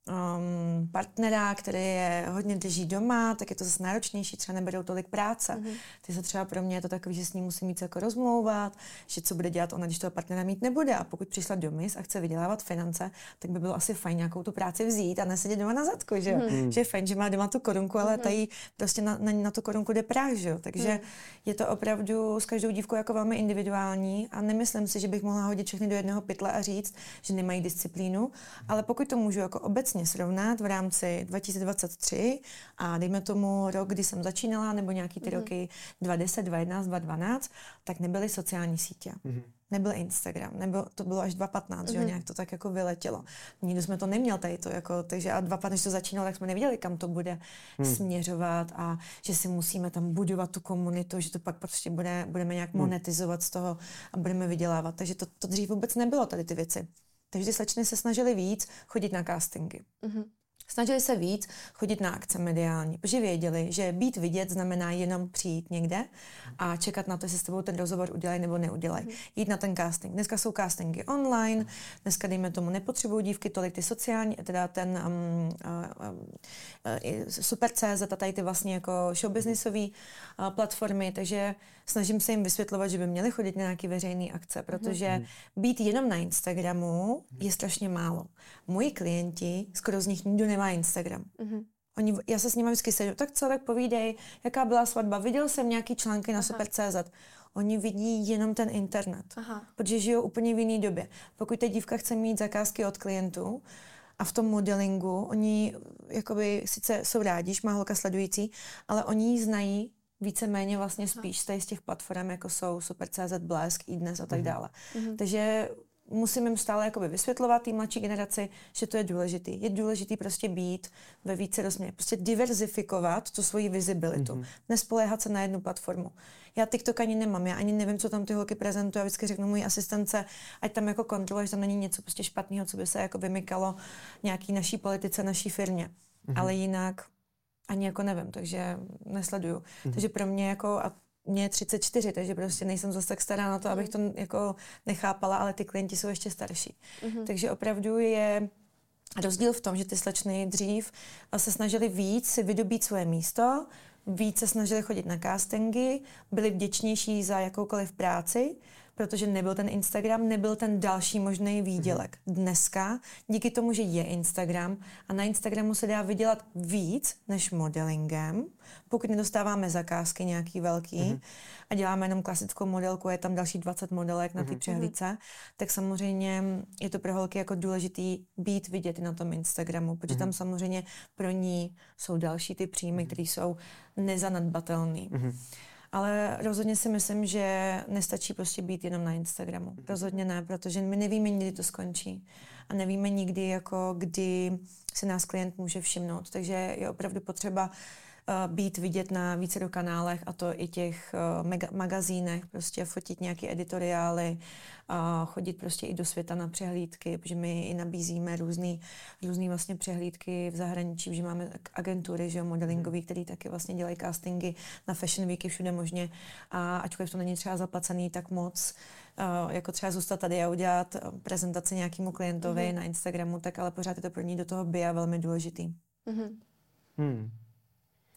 um, partnera, který je hodně drží doma, tak je to zase náročnější, třeba neberou tolik práce. Mm-hmm. Ty se třeba pro mě je to takový, že s ním musím víc jako rozmlouvat, že co bude dělat ona, když toho partnera mít nebude. A pokud přišla do mis a chce vydělávat finance, tak by bylo asi fajn nějakou tu práci vzít a nesedět doma na zadku, že jo? Mm-hmm. Že je fajn, že má doma tu korunku, ale mm-hmm. tady prostě na, na, na tu korunku jde práh, že jo? Takže mm-hmm. je to opravdu s každou dívkou jako velmi individuální a nemyslím si, že bych mohla hodit všechny do jednoho pytle a říct, že nemají disciplínu, ale pokud to můžu jako obecně vlastně srovnat v rámci 2023 a dejme tomu rok, kdy jsem začínala, nebo nějaký ty mm-hmm. roky 2010, 2011, 2012, tak nebyly sociální sítě. Mm-hmm. Nebyl Instagram, nebyl, to bylo až 2015, mm-hmm. že jo, mhm. nějak to tak jako vyletělo. Nikdy jsme to neměl tady to, jako, takže a 2015, když to začínalo, tak jsme nevěděli, kam to bude mm. směřovat a že si musíme tam budovat tu komunitu, že to pak prostě bude, budeme nějak mm. monetizovat z toho a budeme vydělávat. Takže to, to dřív vůbec nebylo tady ty věci. Takže ty slečny se snažily víc chodit na castingy. Mm-hmm. Snažili se víc chodit na akce mediální, protože věděli, že být vidět znamená jenom přijít někde a čekat na to, jestli s tebou ten rozhovor udělají nebo neudělají. Mm. Jít na ten casting. Dneska jsou castingy online, dneska dejme tomu nepotřebují dívky tolik ty sociální, teda ten um, uh, uh, super CZ a tady ty vlastně jako showbusinessové uh, platformy, takže snažím se jim vysvětlovat, že by měli chodit na nějaké veřejné akce, protože mm. být jenom na Instagramu je strašně málo. Moji klienti, skoro z nich nikdo nemá Instagram. Mm-hmm. Oni, já se s nimi vždycky sedu, tak co, tak povídej, jaká byla svatba, viděl jsem nějaký články na Super.cz. Oni vidí jenom ten internet, Aha. protože žijou úplně v jiné době. Pokud ta dívka chce mít zakázky od klientů, a v tom modelingu, oni jakoby sice jsou rádi, že má holka sledující, ale oni ji znají víceméně vlastně spíš z těch platform, jako jsou Super.cz, Blesk, iDnes a tak mhm. dále. Mm-hmm. Takže musím jim stále jakoby vysvětlovat té mladší generaci, že to je důležitý. Je důležitý prostě být ve více rozměrech. Prostě diverzifikovat tu svoji vizibilitu. Mm-hmm. Nespoléhat se na jednu platformu. Já TikTok ani nemám, já ani nevím, co tam ty holky prezentují. Já vždycky řeknu mojí asistence, ať tam jako kontroluje, že tam není něco prostě špatného, co by se jako vymykalo nějaký naší politice, naší firmě. Mm-hmm. Ale jinak ani jako nevím, takže nesleduju. Mm-hmm. Takže pro mě jako, a mě je 34, takže prostě nejsem zase tak stará na to, abych to jako nechápala, ale ty klienti jsou ještě starší. Mm-hmm. Takže opravdu je rozdíl v tom, že ty slečny dřív se snažili víc si vydobít svoje místo, víc se snažili chodit na castingy, byli vděčnější za jakoukoliv práci, protože nebyl ten Instagram, nebyl ten další možný výdělek. Mm-hmm. Dneska, díky tomu, že je Instagram a na Instagramu se dá vydělat víc než modelingem, pokud nedostáváme zakázky nějaký velký mm-hmm. a děláme jenom klasickou modelku, je tam další 20 modelek na té mm-hmm. přehlídce, tak samozřejmě je to pro holky jako důležitý být vidět na tom Instagramu, protože mm-hmm. tam samozřejmě pro ní jsou další ty příjmy, mm-hmm. které jsou nezanedbatelné. Mm-hmm. Ale rozhodně si myslím, že nestačí prostě být jenom na Instagramu. Rozhodně ne, protože my nevíme, kdy to skončí. A nevíme nikdy, jako kdy se nás klient může všimnout. Takže je opravdu potřeba být vidět na více do kanálech a to i těch uh, mega- magazínech, prostě fotit nějaké editoriály, chodit prostě i do světa na přehlídky, protože my i nabízíme různý, různý vlastně přehlídky v zahraničí, že máme agentury, že modelingový, který taky vlastně dělají castingy na fashion weeky všude možně a ačkoliv to není třeba zaplacený tak moc, Uh, jako třeba zůstat tady a udělat prezentaci nějakému klientovi mm-hmm. na Instagramu, tak ale pořád je to pro ní do toho a velmi důležitý. Mm-hmm. Hmm.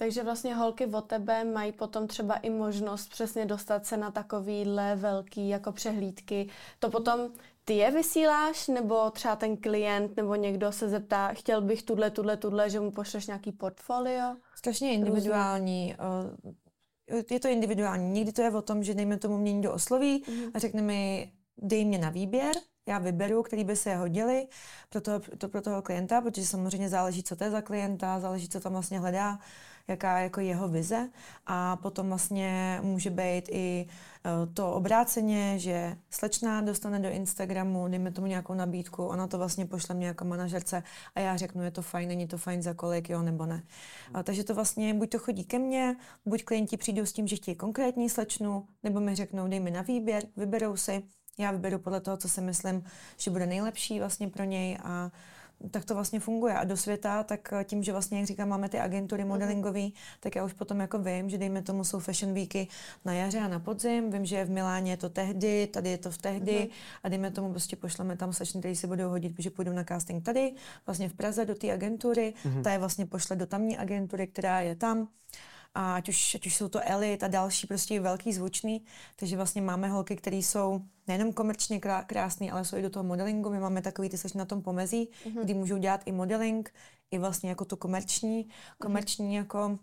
Takže vlastně holky od tebe mají potom třeba i možnost přesně dostat se na takovýhle velký jako přehlídky. To potom ty je vysíláš, nebo třeba ten klient, nebo někdo se zeptá, chtěl bych tuhle, tuhle, tuhle, že mu pošleš nějaký portfolio? Strašně individuální. Eh, je to individuální. Někdy to je o tom, že dejme tomu mě někdo osloví mm-hmm. a řekne mi, dej mě na výběr, já vyberu, který by se hodili pro toho, to, pro toho klienta, protože samozřejmě záleží, co to je za klienta, záleží, co tam vlastně hledá, jaká je jako jeho vize a potom vlastně může být i eh, to obráceně, že slečna dostane do Instagramu, dejme tomu nějakou nabídku, ona to vlastně pošle mě jako manažerce a já řeknu, je to fajn, není to fajn za kolik, jo nebo ne. A takže to vlastně buď to chodí ke mně, buď klienti přijdou s tím, že chtějí konkrétní slečnu, nebo mi řeknou, dej mi na výběr, vyberou si, já vyberu podle toho, co si myslím, že bude nejlepší vlastně pro něj a tak to vlastně funguje. A do světa, tak tím, že vlastně, jak říkám, máme ty agentury mhm. modelingové, tak já už potom jako vím, že dejme tomu jsou fashion weeky na jaře a na podzim. Vím, že v Miláně je to tehdy, tady je to v tehdy mm-hmm. a dejme tomu prostě pošleme tam slečny, které si budou hodit, protože půjdou na casting tady, vlastně v Praze do té agentury, mm-hmm. ta je vlastně pošle do tamní agentury, která je tam a ať už, ať už jsou to elit a další prostě velký zvučný, takže vlastně máme holky, které jsou nejenom komerčně krásné, ale jsou i do toho modelingu. My máme takový, ty seš na tom pomezí, mm-hmm. kdy můžou dělat i modeling, i vlastně jako to komerční, komerční mm-hmm. jako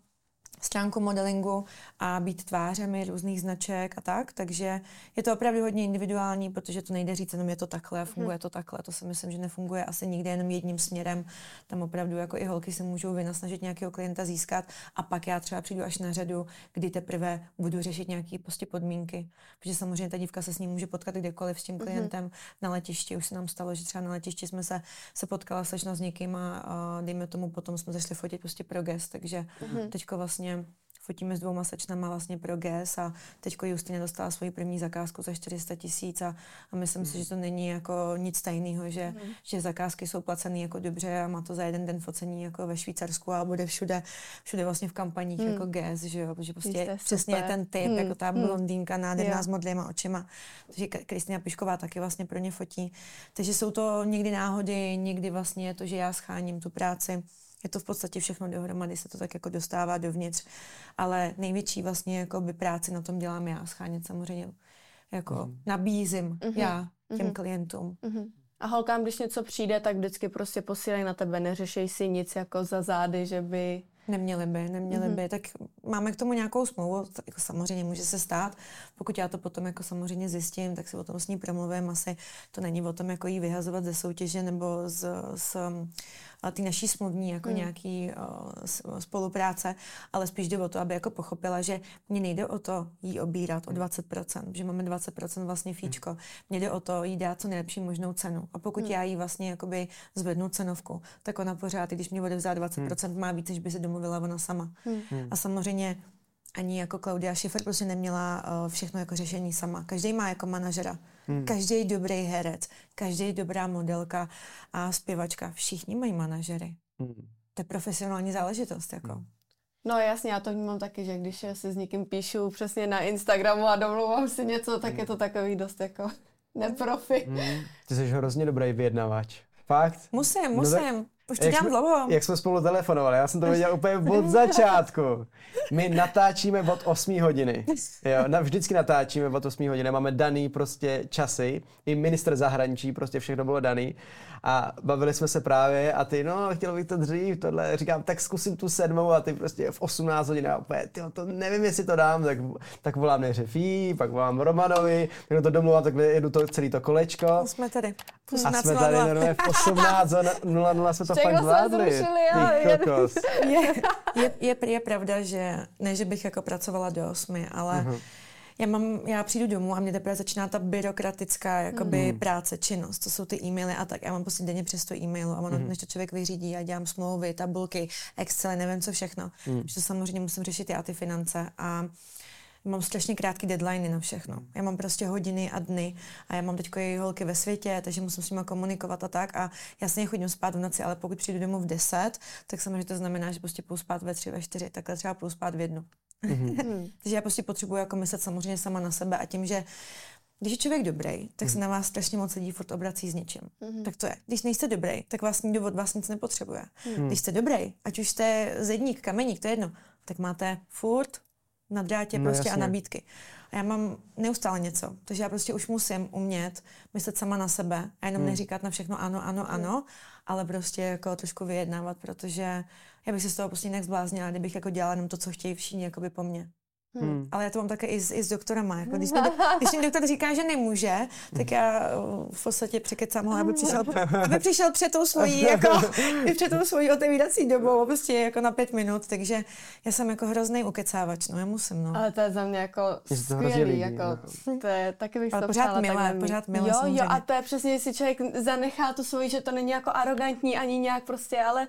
stránku modelingu a být tvářemi různých značek a tak, takže je to opravdu hodně individuální, protože to nejde říct jenom je to takhle, funguje hmm. to takhle, to si myslím, že nefunguje asi nikdy jenom jedním směrem, tam opravdu jako i holky se můžou vynasnažit nějakého klienta získat a pak já třeba přijdu až na řadu, kdy teprve budu řešit nějaké prostě podmínky, protože samozřejmě ta dívka se s ním může potkat kdekoliv s tím klientem hmm. na letišti, už se nám stalo, že třeba na letišti jsme se, se potkala slečna s někým a, a dejme tomu potom jsme zašli fotit prostě pro gest, takže hmm. teďko vlastně vlastně fotíme s dvouma sečnama vlastně pro GES a teďko Justina dostala svoji první zakázku za 400 tisíc a, a myslím mm. si, že to není jako nic tajného, že, mm. že zakázky jsou placené jako dobře a má to za jeden den focení jako ve Švýcarsku a bude všude, všude vlastně v kampaních mm. jako GES, že jo, protože prostě Jste přesně super. ten typ, mm. jako ta mm. blondýnka nádherná yeah. s modlýma očima. Takže Kristina Pišková taky vlastně pro ně fotí. Takže jsou to někdy náhody, někdy vlastně to, že já scháním tu práci je to v podstatě všechno dohromady, se to tak jako dostává dovnitř, ale největší vlastně jako by práci na tom dělám já, schánět samozřejmě jako mm. nabízím mm-hmm. já těm mm-hmm. klientům. Mm-hmm. A holkám, když něco přijde, tak vždycky prostě posílají na tebe, neřešej si nic jako za zády, že by... Neměli by, neměli mm-hmm. by. Tak máme k tomu nějakou smlouvu, to jako samozřejmě může se stát. Pokud já to potom jako samozřejmě zjistím, tak si o tom s ní promluvím. Asi to není o tom, jako jí vyhazovat ze soutěže nebo z, z ty naší smluvní jako hmm. nějaký uh, spolupráce, ale spíš jde o to, aby jako pochopila, že mě nejde o to jí obírat o 20%, že máme 20% vlastně fíčko. Mně jde o to jí dát co nejlepší možnou cenu. A pokud hmm. já jí vlastně jakoby zvednu cenovku, tak ona pořád, i když mě bude vzát 20%, hmm. má víc, než by se domluvila ona sama. Hmm. A samozřejmě ani jako Klaudia Schiffer prostě neměla uh, všechno jako řešení sama. Každý má jako manažera. Hmm. Každý dobrý herec, každý dobrá modelka a zpěvačka, všichni mají manažery. Hmm. To je profesionální záležitost. Jako. Hmm. No jasně, já to vnímám taky, že když si s někým píšu přesně na Instagramu a domluvám si něco, tak hmm. je to takový dost jako neprofi. Hmm. Ty jsi hrozně dobrý vyjednavač. Fakt? Musím, musím. No tak, už to dělám jsme, dlouho. Jak jsme spolu telefonovali, já jsem to věděl úplně od začátku. My natáčíme od 8 hodiny. Jo, na, vždycky natáčíme od 8 hodiny, máme daný prostě časy. I minister zahraničí, prostě všechno bylo daný a bavili jsme se právě a ty, no, chtěl bych to dřív, tohle, říkám, tak zkusím tu sedmou a ty prostě v 18 hodin a úplně, tyjo, to nevím, jestli to dám, tak, tak volám neře Fí, pak volám Romanovi, tak to domluvám, tak jedu to celý to kolečko. Jsme tady. A jsme tady normálně v 18.00 jsme to Čekla fakt zvládli. je, je, je, je, pravda, že ne, že bych jako pracovala do osmi, ale uh-huh já, mám, já přijdu domů a mě teprve začíná ta byrokratická jakoby, mm. práce, činnost, to jsou ty e-maily a tak. Já mám prostě denně přes to e-mailu a ono, mm. než to člověk vyřídí, já dělám smlouvy, tabulky, Excel, nevím co všechno. Mm. Že to samozřejmě musím řešit já ty finance a mám strašně krátký deadline na všechno. Já mám prostě hodiny a dny a já mám teď i holky ve světě, takže musím s nimi komunikovat a tak. A já se chodím spát v noci, ale pokud přijdu domů v 10, tak samozřejmě to znamená, že prostě půjdu spát ve 3, ve 4, takhle třeba půjdu spát v jednu. Mm-hmm. Takže já prostě potřebuji jako myslet samozřejmě sama na sebe a tím, že když je člověk dobrý, tak se mhm. na vás strašně moc lidí furt obrací s něčím. Mm-hmm. Tak to je. Když nejste dobrý, tak vás nikdo od vás nic nepotřebuje. Mm. Když jste dobrý, ať už jste zedník, kameník, to je jedno, tak máte furt na drátě no, prostě jasně. a nabídky. A já mám neustále něco, takže já prostě už musím umět myslet sama na sebe a jenom mm. neříkat na všechno ano, ano, mm. ano, ale prostě jako trošku vyjednávat, protože já bych se z toho prostě jinak zbláznila, kdybych jako dělala jenom to, co chtějí všichni jakoby po mně. Hmm. Ale já to mám také i s, i s doktorama. Jako když, mi, když mi doktor říká, že nemůže, tak já uh, v podstatě překecám ho, aby přišel, aby přišel před tou svojí, jako, před tou svojí otevírací dobou, prostě jako na pět minut, takže já jsem jako hrozný ukecávač, no já musím, no. Ale to je za mě jako skvělý, jako, to je taky bych Ale to pořád milé, pořád milé Jo, samozřejmě. jo, a to je přesně, jestli člověk zanechá tu svoji, že to není jako arrogantní ani nějak prostě, ale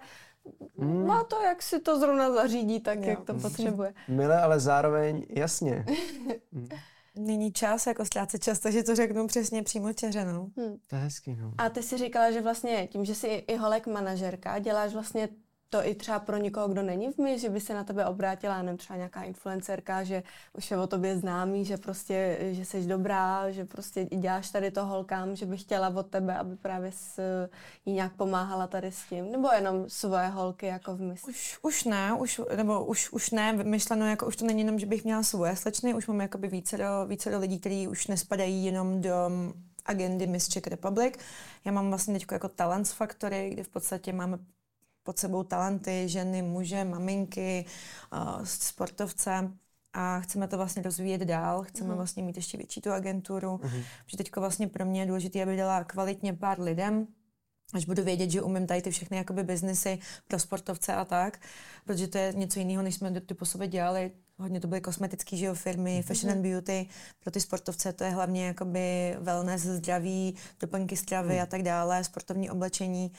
Hmm. má to, jak si to zrovna zařídí, tak Jo. jak to potřebuje. Milé, ale zároveň jasně. Není čas, jako ztrácet čas, takže to řeknu přesně přímo čeřenou. To je hezký, no. A ty si říkala, že vlastně tím, že jsi i holek manažerka, děláš vlastně to i třeba pro někoho, kdo není v my, že by se na tebe obrátila, nevím, třeba nějaká influencerka, že už je o tobě známý, že prostě, že jsi dobrá, že prostě děláš tady to holkám, že by chtěla od tebe, aby právě s, jí nějak pomáhala tady s tím, nebo jenom svoje holky jako v mysli. Už, už ne, už, nebo už, už ne, myšleno jako už to není jenom, že bych měla svoje slečny, už máme jakoby více do, více do lidí, kteří už nespadají jenom do agendy Miss Czech Republic. Já mám vlastně teď jako Talents Factory, kde v podstatě máme pod sebou talenty, ženy, muže, maminky, uh, sportovce a chceme to vlastně rozvíjet dál, chceme vlastně mít ještě větší tu agenturu, mm-hmm. protože teď vlastně pro mě je důležité, aby dala kvalitně pár lidem, až budu vědět, že umím tady ty všechny jakoby biznesy pro sportovce a tak, protože to je něco jiného, než jsme ty po sobě dělali. Hodně to byly kosmetické že jo, firmy, fashion and beauty. Pro ty sportovce to je hlavně jakoby wellness, zdraví, doplňky stravy a tak dále, sportovní oblečení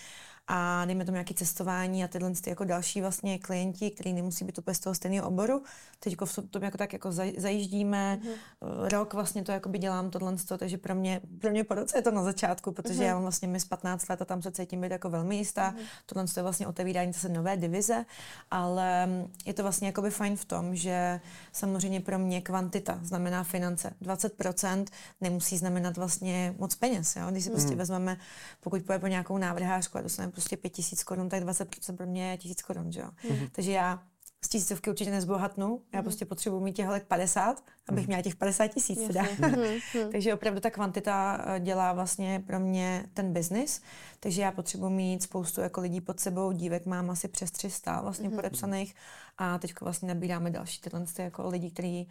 a dejme tomu nějaké cestování a tyhle ty jako další vlastně klienti, kteří nemusí být úplně z toho stejného oboru. Teď v tom jako tak jako zaj- zajíždíme, mm-hmm. rok vlastně to jakoby dělám tohle, takže pro mě, pro mě po roce je to na začátku, protože mm-hmm. já mám vlastně mis 15 let a tam se cítím být jako velmi jistá. Mm-hmm. Tohle je vlastně otevírání zase nové divize, ale je to vlastně jakoby fajn v tom, že samozřejmě pro mě kvantita znamená finance. 20% nemusí znamenat vlastně moc peněz. Jo? Když si prostě vezmeme, pokud půjde po nějakou návrhářku a dostaneme prostě 5000 korun, tak 20% pro mě je 1000 korun. Že jo? Takže já z tisícovky určitě nezbohatnu. Já prostě potřebuji mít těch holek 50, abych měla těch 50 tisíc. teda. Takže opravdu ta kvantita eh, dělá vlastně pro mě ten biznis. Takže já potřebuji mít spoustu jako lidí pod sebou. Dívek mám asi přes 300 vlastně podepsaných. A teď vlastně nabíráme další tyhle ty jako lidi, kteří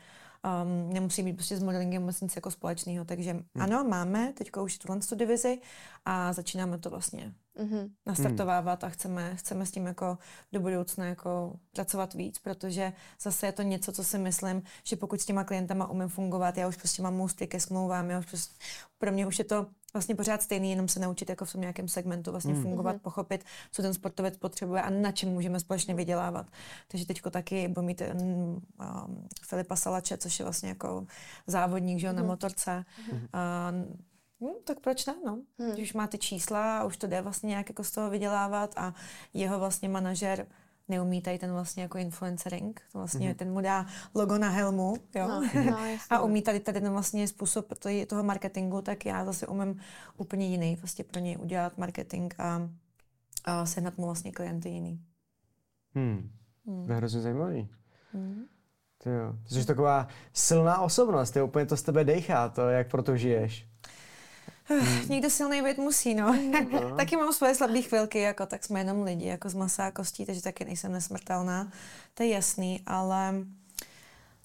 um, nemusí být prostě s modelingem vůbec nic jako společného. Takže ano, máme teď už tuhle tu divizi a začínáme to vlastně Mhm. nastartovávat a chceme, chceme s tím jako do budoucna jako pracovat víc, protože zase je to něco, co si myslím, že pokud s těma klientama umím fungovat, já už prostě mám můsty ke smlouvám, já už prostě, pro mě už je to vlastně pořád stejný, jenom se naučit jako v tom nějakém segmentu vlastně Hmm. fungovat, pochopit, co ten sportovec potřebuje a na čem můžeme společně vydělávat. Takže teďko taky budu mít um, um, Filipa Salače, což je vlastně jako závodník že, jo, na motorce. Uh, Hm, tak proč ne, no? Hmm. Když už máte čísla a už to jde vlastně nějak jako z toho vydělávat a jeho vlastně manažer neumí tady ten vlastně jako influencering, to vlastně hmm. ten mu dá logo na helmu, jo? No, no, a umí tady tady ten vlastně způsob to- toho marketingu, tak já zase umím úplně jiný vlastně pro něj udělat marketing a, a sehnat mu vlastně klienty jiný. Hmm. To je hrozně zajímavý. Hmm. Ty jo. Jsi taková silná osobnost, ty úplně to z tebe dejchá, to, jak proto žiješ. Někdo silný být musí, no. taky mám svoje slabé chvilky, jako tak jsme jenom lidi, jako z masa a kostí, takže taky nejsem nesmrtelná. To je jasný, ale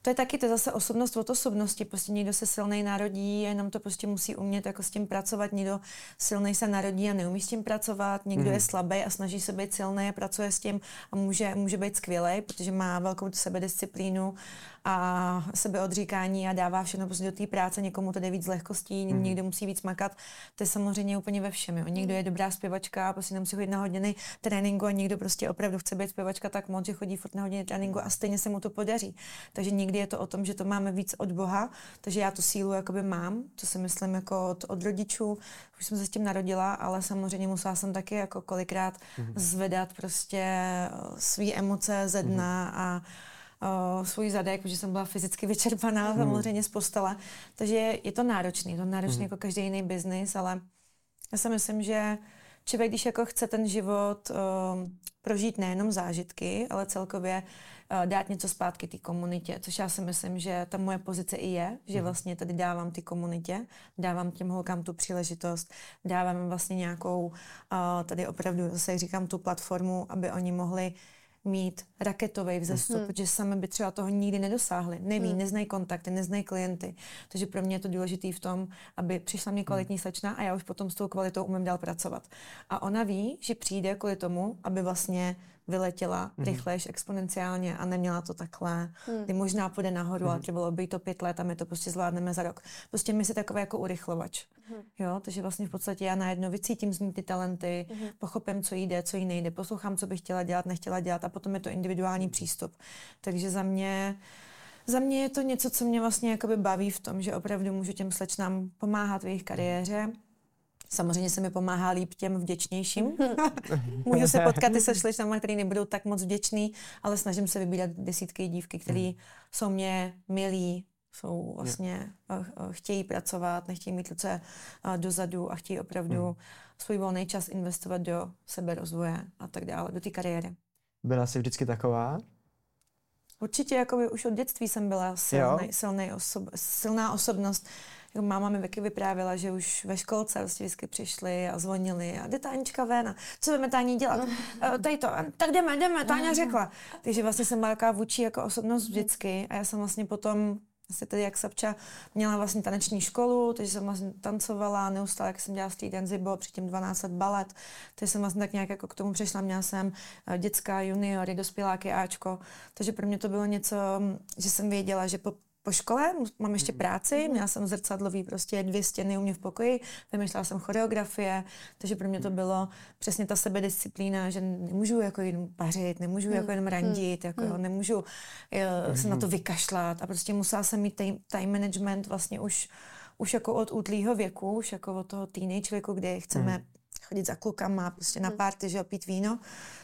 to je taky to zase osobnost od osobnosti. Prostě někdo se silnej narodí, jenom to prostě musí umět jako s tím pracovat. Někdo silnej se narodí a neumí s tím pracovat. Někdo je slabý a snaží se být silný a pracuje s tím a může, může být skvělý, protože má velkou sebedisciplínu a sebeodříkání a dává všechno prostě do té práce. Někomu to jde víc z lehkostí, mm. někdo musí víc makat. To je samozřejmě úplně ve všem. Jo. Někdo je dobrá zpěvačka a prostě nemusí chodit na hodiny tréninku a někdo prostě opravdu chce být zpěvačka tak moc, že chodí furt na hodiny tréninku a stejně se mu to podaří. Takže někdy je to o tom, že to máme víc od Boha, takže já tu sílu jakoby mám, to si myslím jako od, od rodičů, už jsem se s tím narodila, ale samozřejmě musela jsem taky jako kolikrát mm. zvedat prostě eh, svý emoce ze dna mm. a uh, svůj zadek, protože jsem byla fyzicky vyčerpaná hmm. samozřejmě z postele. Takže je, to náročný, je to náročný hmm. jako každý jiný biznis, ale já si myslím, že člověk, když jako chce ten život uh, prožít nejenom zážitky, ale celkově uh, dát něco zpátky té komunitě, což já si myslím, že ta moje pozice i je, že vlastně tady dávám ty komunitě, dávám těm holkám tu příležitost, dávám vlastně nějakou, uh, tady opravdu zase říkám tu platformu, aby oni mohli mít raketový vzestup, hmm. protože sami by třeba toho nikdy nedosáhli. Neví, hmm. neznají kontakty, neznají klienty. Takže pro mě je to důležité v tom, aby přišla mě kvalitní slečna a já už potom s tou kvalitou umím dál pracovat. A ona ví, že přijde kvůli tomu, aby vlastně vyletěla mm. rychlejš exponenciálně a neměla to takhle, mm. kdy možná půjde nahoru, mm. ale třeba by to pět let a my to prostě zvládneme za rok. Prostě my si takové jako urychlovač. Mm. Jo, takže vlastně v podstatě já najednou vycítím z ní ty talenty, mm. pochopím, co jde, co jí nejde, poslouchám, co bych chtěla dělat, nechtěla dělat a potom je to individuální přístup. Takže za mě za mě je to něco, co mě vlastně jakoby baví v tom, že opravdu můžu těm slečnám pomáhat v jejich kariéře, Samozřejmě se mi pomáhá líp těm vděčnějším. Můžu se potkat i se šličnama, který nebudou tak moc vděčný, ale snažím se vybírat desítky dívky, které mm. jsou mě milí, jsou vlastně, yeah. chtějí pracovat, nechtějí mít ruce dozadu a chtějí opravdu mm. svůj volný čas investovat do seberozvoje a tak dále, do té kariéry. Byla jsi vždycky taková? Určitě, jako už od dětství jsem byla silný, silný osob, silná osobnost. Jako máma mi taky vyprávěla, že už ve školce prostě vždycky přišli a zvonili a jde Tánička ven a co budeme Tání dělat? Uh, tady to, tak jdeme, jdeme, Táňa řekla. Takže vlastně jsem byla taková vůči jako osobnost vždycky a já jsem vlastně potom Vlastně tedy jak Sapča měla vlastně taneční školu, takže jsem vlastně tancovala neustále, jak jsem dělala street dance, bylo předtím 12 let balet, takže jsem vlastně tak nějak jako k tomu přešla, měla jsem eh, dětská, juniory, dospěláky, Ačko, takže pro mě to bylo něco, že jsem věděla, že po po škole, mám ještě mhm. práci, mhm. měla jsem zrcadlový prostě dvě stěny u mě v pokoji, vymýšlela jsem choreografie, takže pro mě to mhm. bylo přesně ta sebedisciplína, že nemůžu jako jen pařit, nemůžu jako jen randit, jako jo, nemůžu uh, se na to vykašlat a prostě musela jsem mít time management vlastně už už jako od útlýho věku, už jako od toho teenage věku, kdy chceme chodit za klukama, prostě na párty, že opít víno,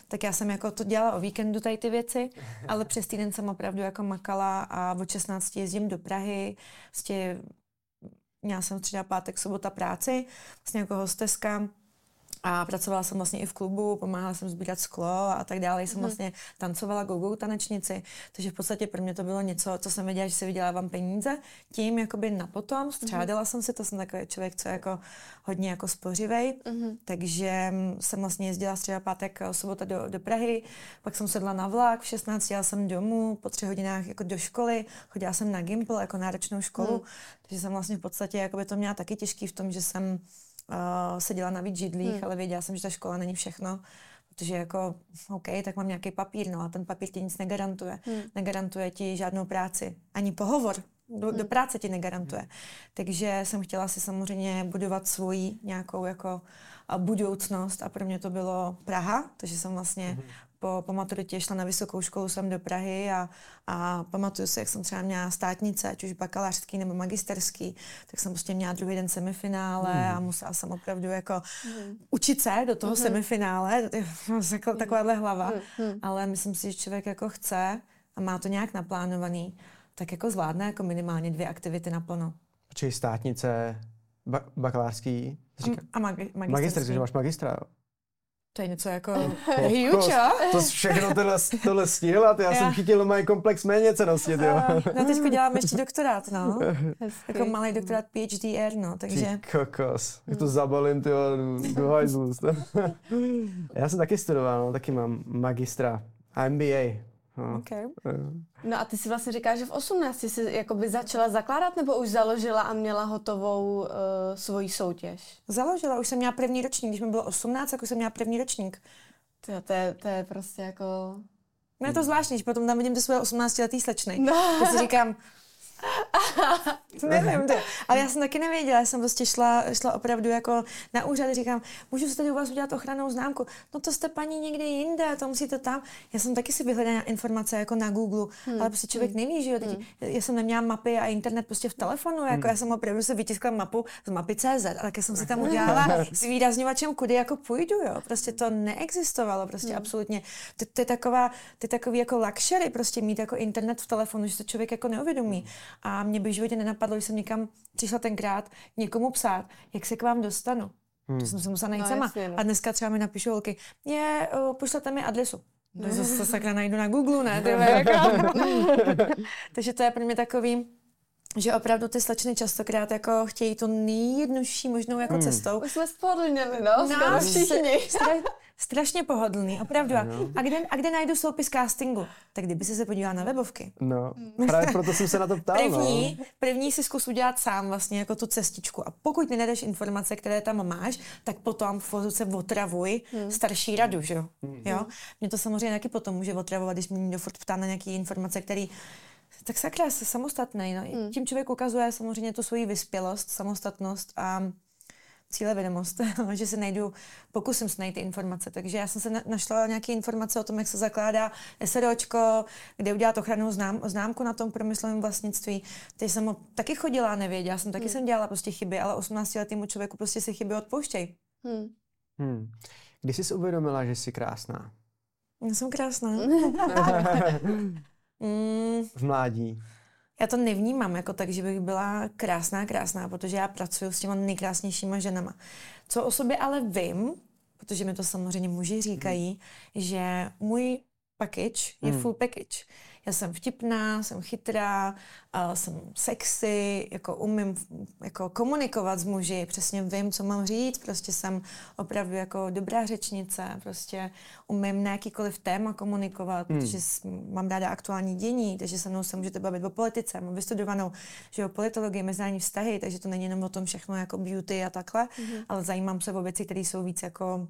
tak já jsem jako to dělala o víkendu tady ty věci, ale přes týden jsem opravdu jako makala a od 16 jezdím do Prahy, prostě měla jsem třeba pátek, sobota práci, vlastně jako hosteska, a pracovala jsem vlastně i v klubu, pomáhala jsem sbírat sklo a tak dále. Jsem mhm. vlastně tancovala go tanečnici, takže v podstatě pro mě to bylo něco, co jsem věděla, že si vydělávám peníze. Tím jakoby na potom střádala mm-hmm. jsem si, to jsem takový člověk, co je jako hodně jako spořivej, mm-hmm. takže jsem vlastně jezdila středa pátek, sobota do, do Prahy, pak jsem sedla na vlak, v 16 jela jsem domů, po tři hodinách jako do školy, chodila jsem na Gimple jako náročnou školu, mm. takže jsem vlastně v podstatě jakoby to měla taky těžký v tom, že jsem seděla na víc židlích, hmm. ale věděla jsem, že ta škola není všechno. Protože jako, OK, tak mám nějaký papír, no a ten papír ti nic negarantuje. Hmm. Negarantuje ti žádnou práci, ani pohovor do, hmm. do práce ti negarantuje. Takže jsem chtěla si samozřejmě budovat svoji nějakou jako budoucnost a pro mě to bylo Praha, takže jsem vlastně hmm po, po maturitě šla na vysokou školu sem do Prahy a, a pamatuju si, jak jsem třeba měla státnice, ať už bakalářský nebo magisterský, tak jsem prostě měla druhý den semifinále mm. a musela jsem opravdu jako mm. učit se do toho mm. semifinále, to je mm. takováhle hlava, mm. ale myslím si, že člověk jako chce a má to nějak naplánovaný, tak jako zvládne jako minimálně dvě aktivity naplno. Čili státnice, ba- bakalářský? Říká... A, a magi- magisterský. Magisterský, že máš magistra, jo? To je něco jako huge, To všechno tohle, tohle stihla, já, já jsem chytil můj komplex méně cenosti, jo. No teďko dělám ještě doktorát, no. jako malý doktorát PhDR, no, takže... Ty kokos, jak to zabalím, ty do hajzlu. já jsem taky studoval, no, taky mám magistra a MBA. No. Okay. no a ty si vlastně říkáš, že v 18 jsi jakoby začala zakládat nebo už založila a měla hotovou uh, svoji soutěž? Založila, už jsem měla první ročník, když mi bylo 18, tak už jsem měla první ročník. To, to, je, to je prostě jako... No je to zvláštní, že potom tam vidím ty svoje 18-letý slečny. No. Já si říkám, Nevím, to, ale já jsem taky nevěděla, já jsem prostě šla, šla opravdu jako na úřad, říkám, můžu si tady u vás udělat ochranou známku, no to jste paní někde jinde, to musíte tam. Já jsem taky si vyhledala informace jako na Google, hmm. ale prostě člověk hmm. neví, že jo, teď, hmm. já jsem neměla mapy a internet prostě v telefonu, jako hmm. já jsem opravdu se vytiskla mapu z mapy CZ, a taky jsem si tam udělala s výrazňovačem, kudy jako půjdu, jo, prostě to neexistovalo, prostě hmm. absolutně. To, to, je taková, to je takový jako luxury, prostě mít jako internet v telefonu, že to člověk jako neuvědomí. A mě by v životě nenapadlo, že jsem někam přišla tenkrát někomu psát, jak se k vám dostanu. Hmm. To jsem se musela najít no, sama. Jasně, no. A dneska třeba mi napíšu holky, je, uh, pošlete mi adresu. No, to zase sakra najdu na Google, ne? Ty, jako. Takže to je pro mě takový, že opravdu ty slečny častokrát jako chtějí tu nejjednodušší možnou jako Hmm. cestou. Už jsme spodlněli, no, No, skoro všichni. Stra- strašně pohodlný, opravdu. A kde, a kde najdu soupis castingu? Tak kdyby si se podívala na webovky. No, právě proto jsem se na to ptal. První, No. první si zkus udělat sám vlastně jako tu cestičku a pokud nenajdeš informace, které tam máš, tak potom v se otravuj Hmm. starší radu, že jo? jo? Mě to samozřejmě taky potom může otravovat, když mě někdo furt ptá na nějaké informace, které tak sakra, jsi samostatný. No. Hmm. Tím člověk ukazuje samozřejmě tu svoji vyspělost, samostatnost a cílevědomost, že se najdu, pokusím se najít ty informace. Takže já jsem se na, našla nějaké informace o tom, jak se zakládá SROčko, kde udělat ochrannou znám, známku na tom promyslovém vlastnictví. Teď jsem ho taky chodila a nevěděla jsem, taky jsem dělala prostě chyby, ale 18 letýmu člověku prostě si chyby odpouštěj. Hmm. Hmm. Kdy jsi uvědomila, že jsi krásná? Já jsem krásná. mm, V mládí. já to nevnímám jako tak, že bych byla krásná, krásná, protože já pracuji s těma nejkrásnějšíma ženama. Co o sobě ale vím, protože mi to samozřejmě muži říkají, že můj package je Hmm. full package. Já jsem vtipná, jsem chytrá, uh, jsem sexy, jako umím jako komunikovat s muži, přesně vím, co mám říct, prostě jsem opravdu jako dobrá řečnice, prostě umím na jakýkoliv téma komunikovat, Hmm. protože mám ráda aktuální dění, takže se mnou se můžete bavit o politice, mám vystudovanou že jo, politologii, mezinárodní vztahy, takže to není jenom o tom všechno jako beauty a takhle, Mhm. ale zajímám se o věci, které jsou víc jako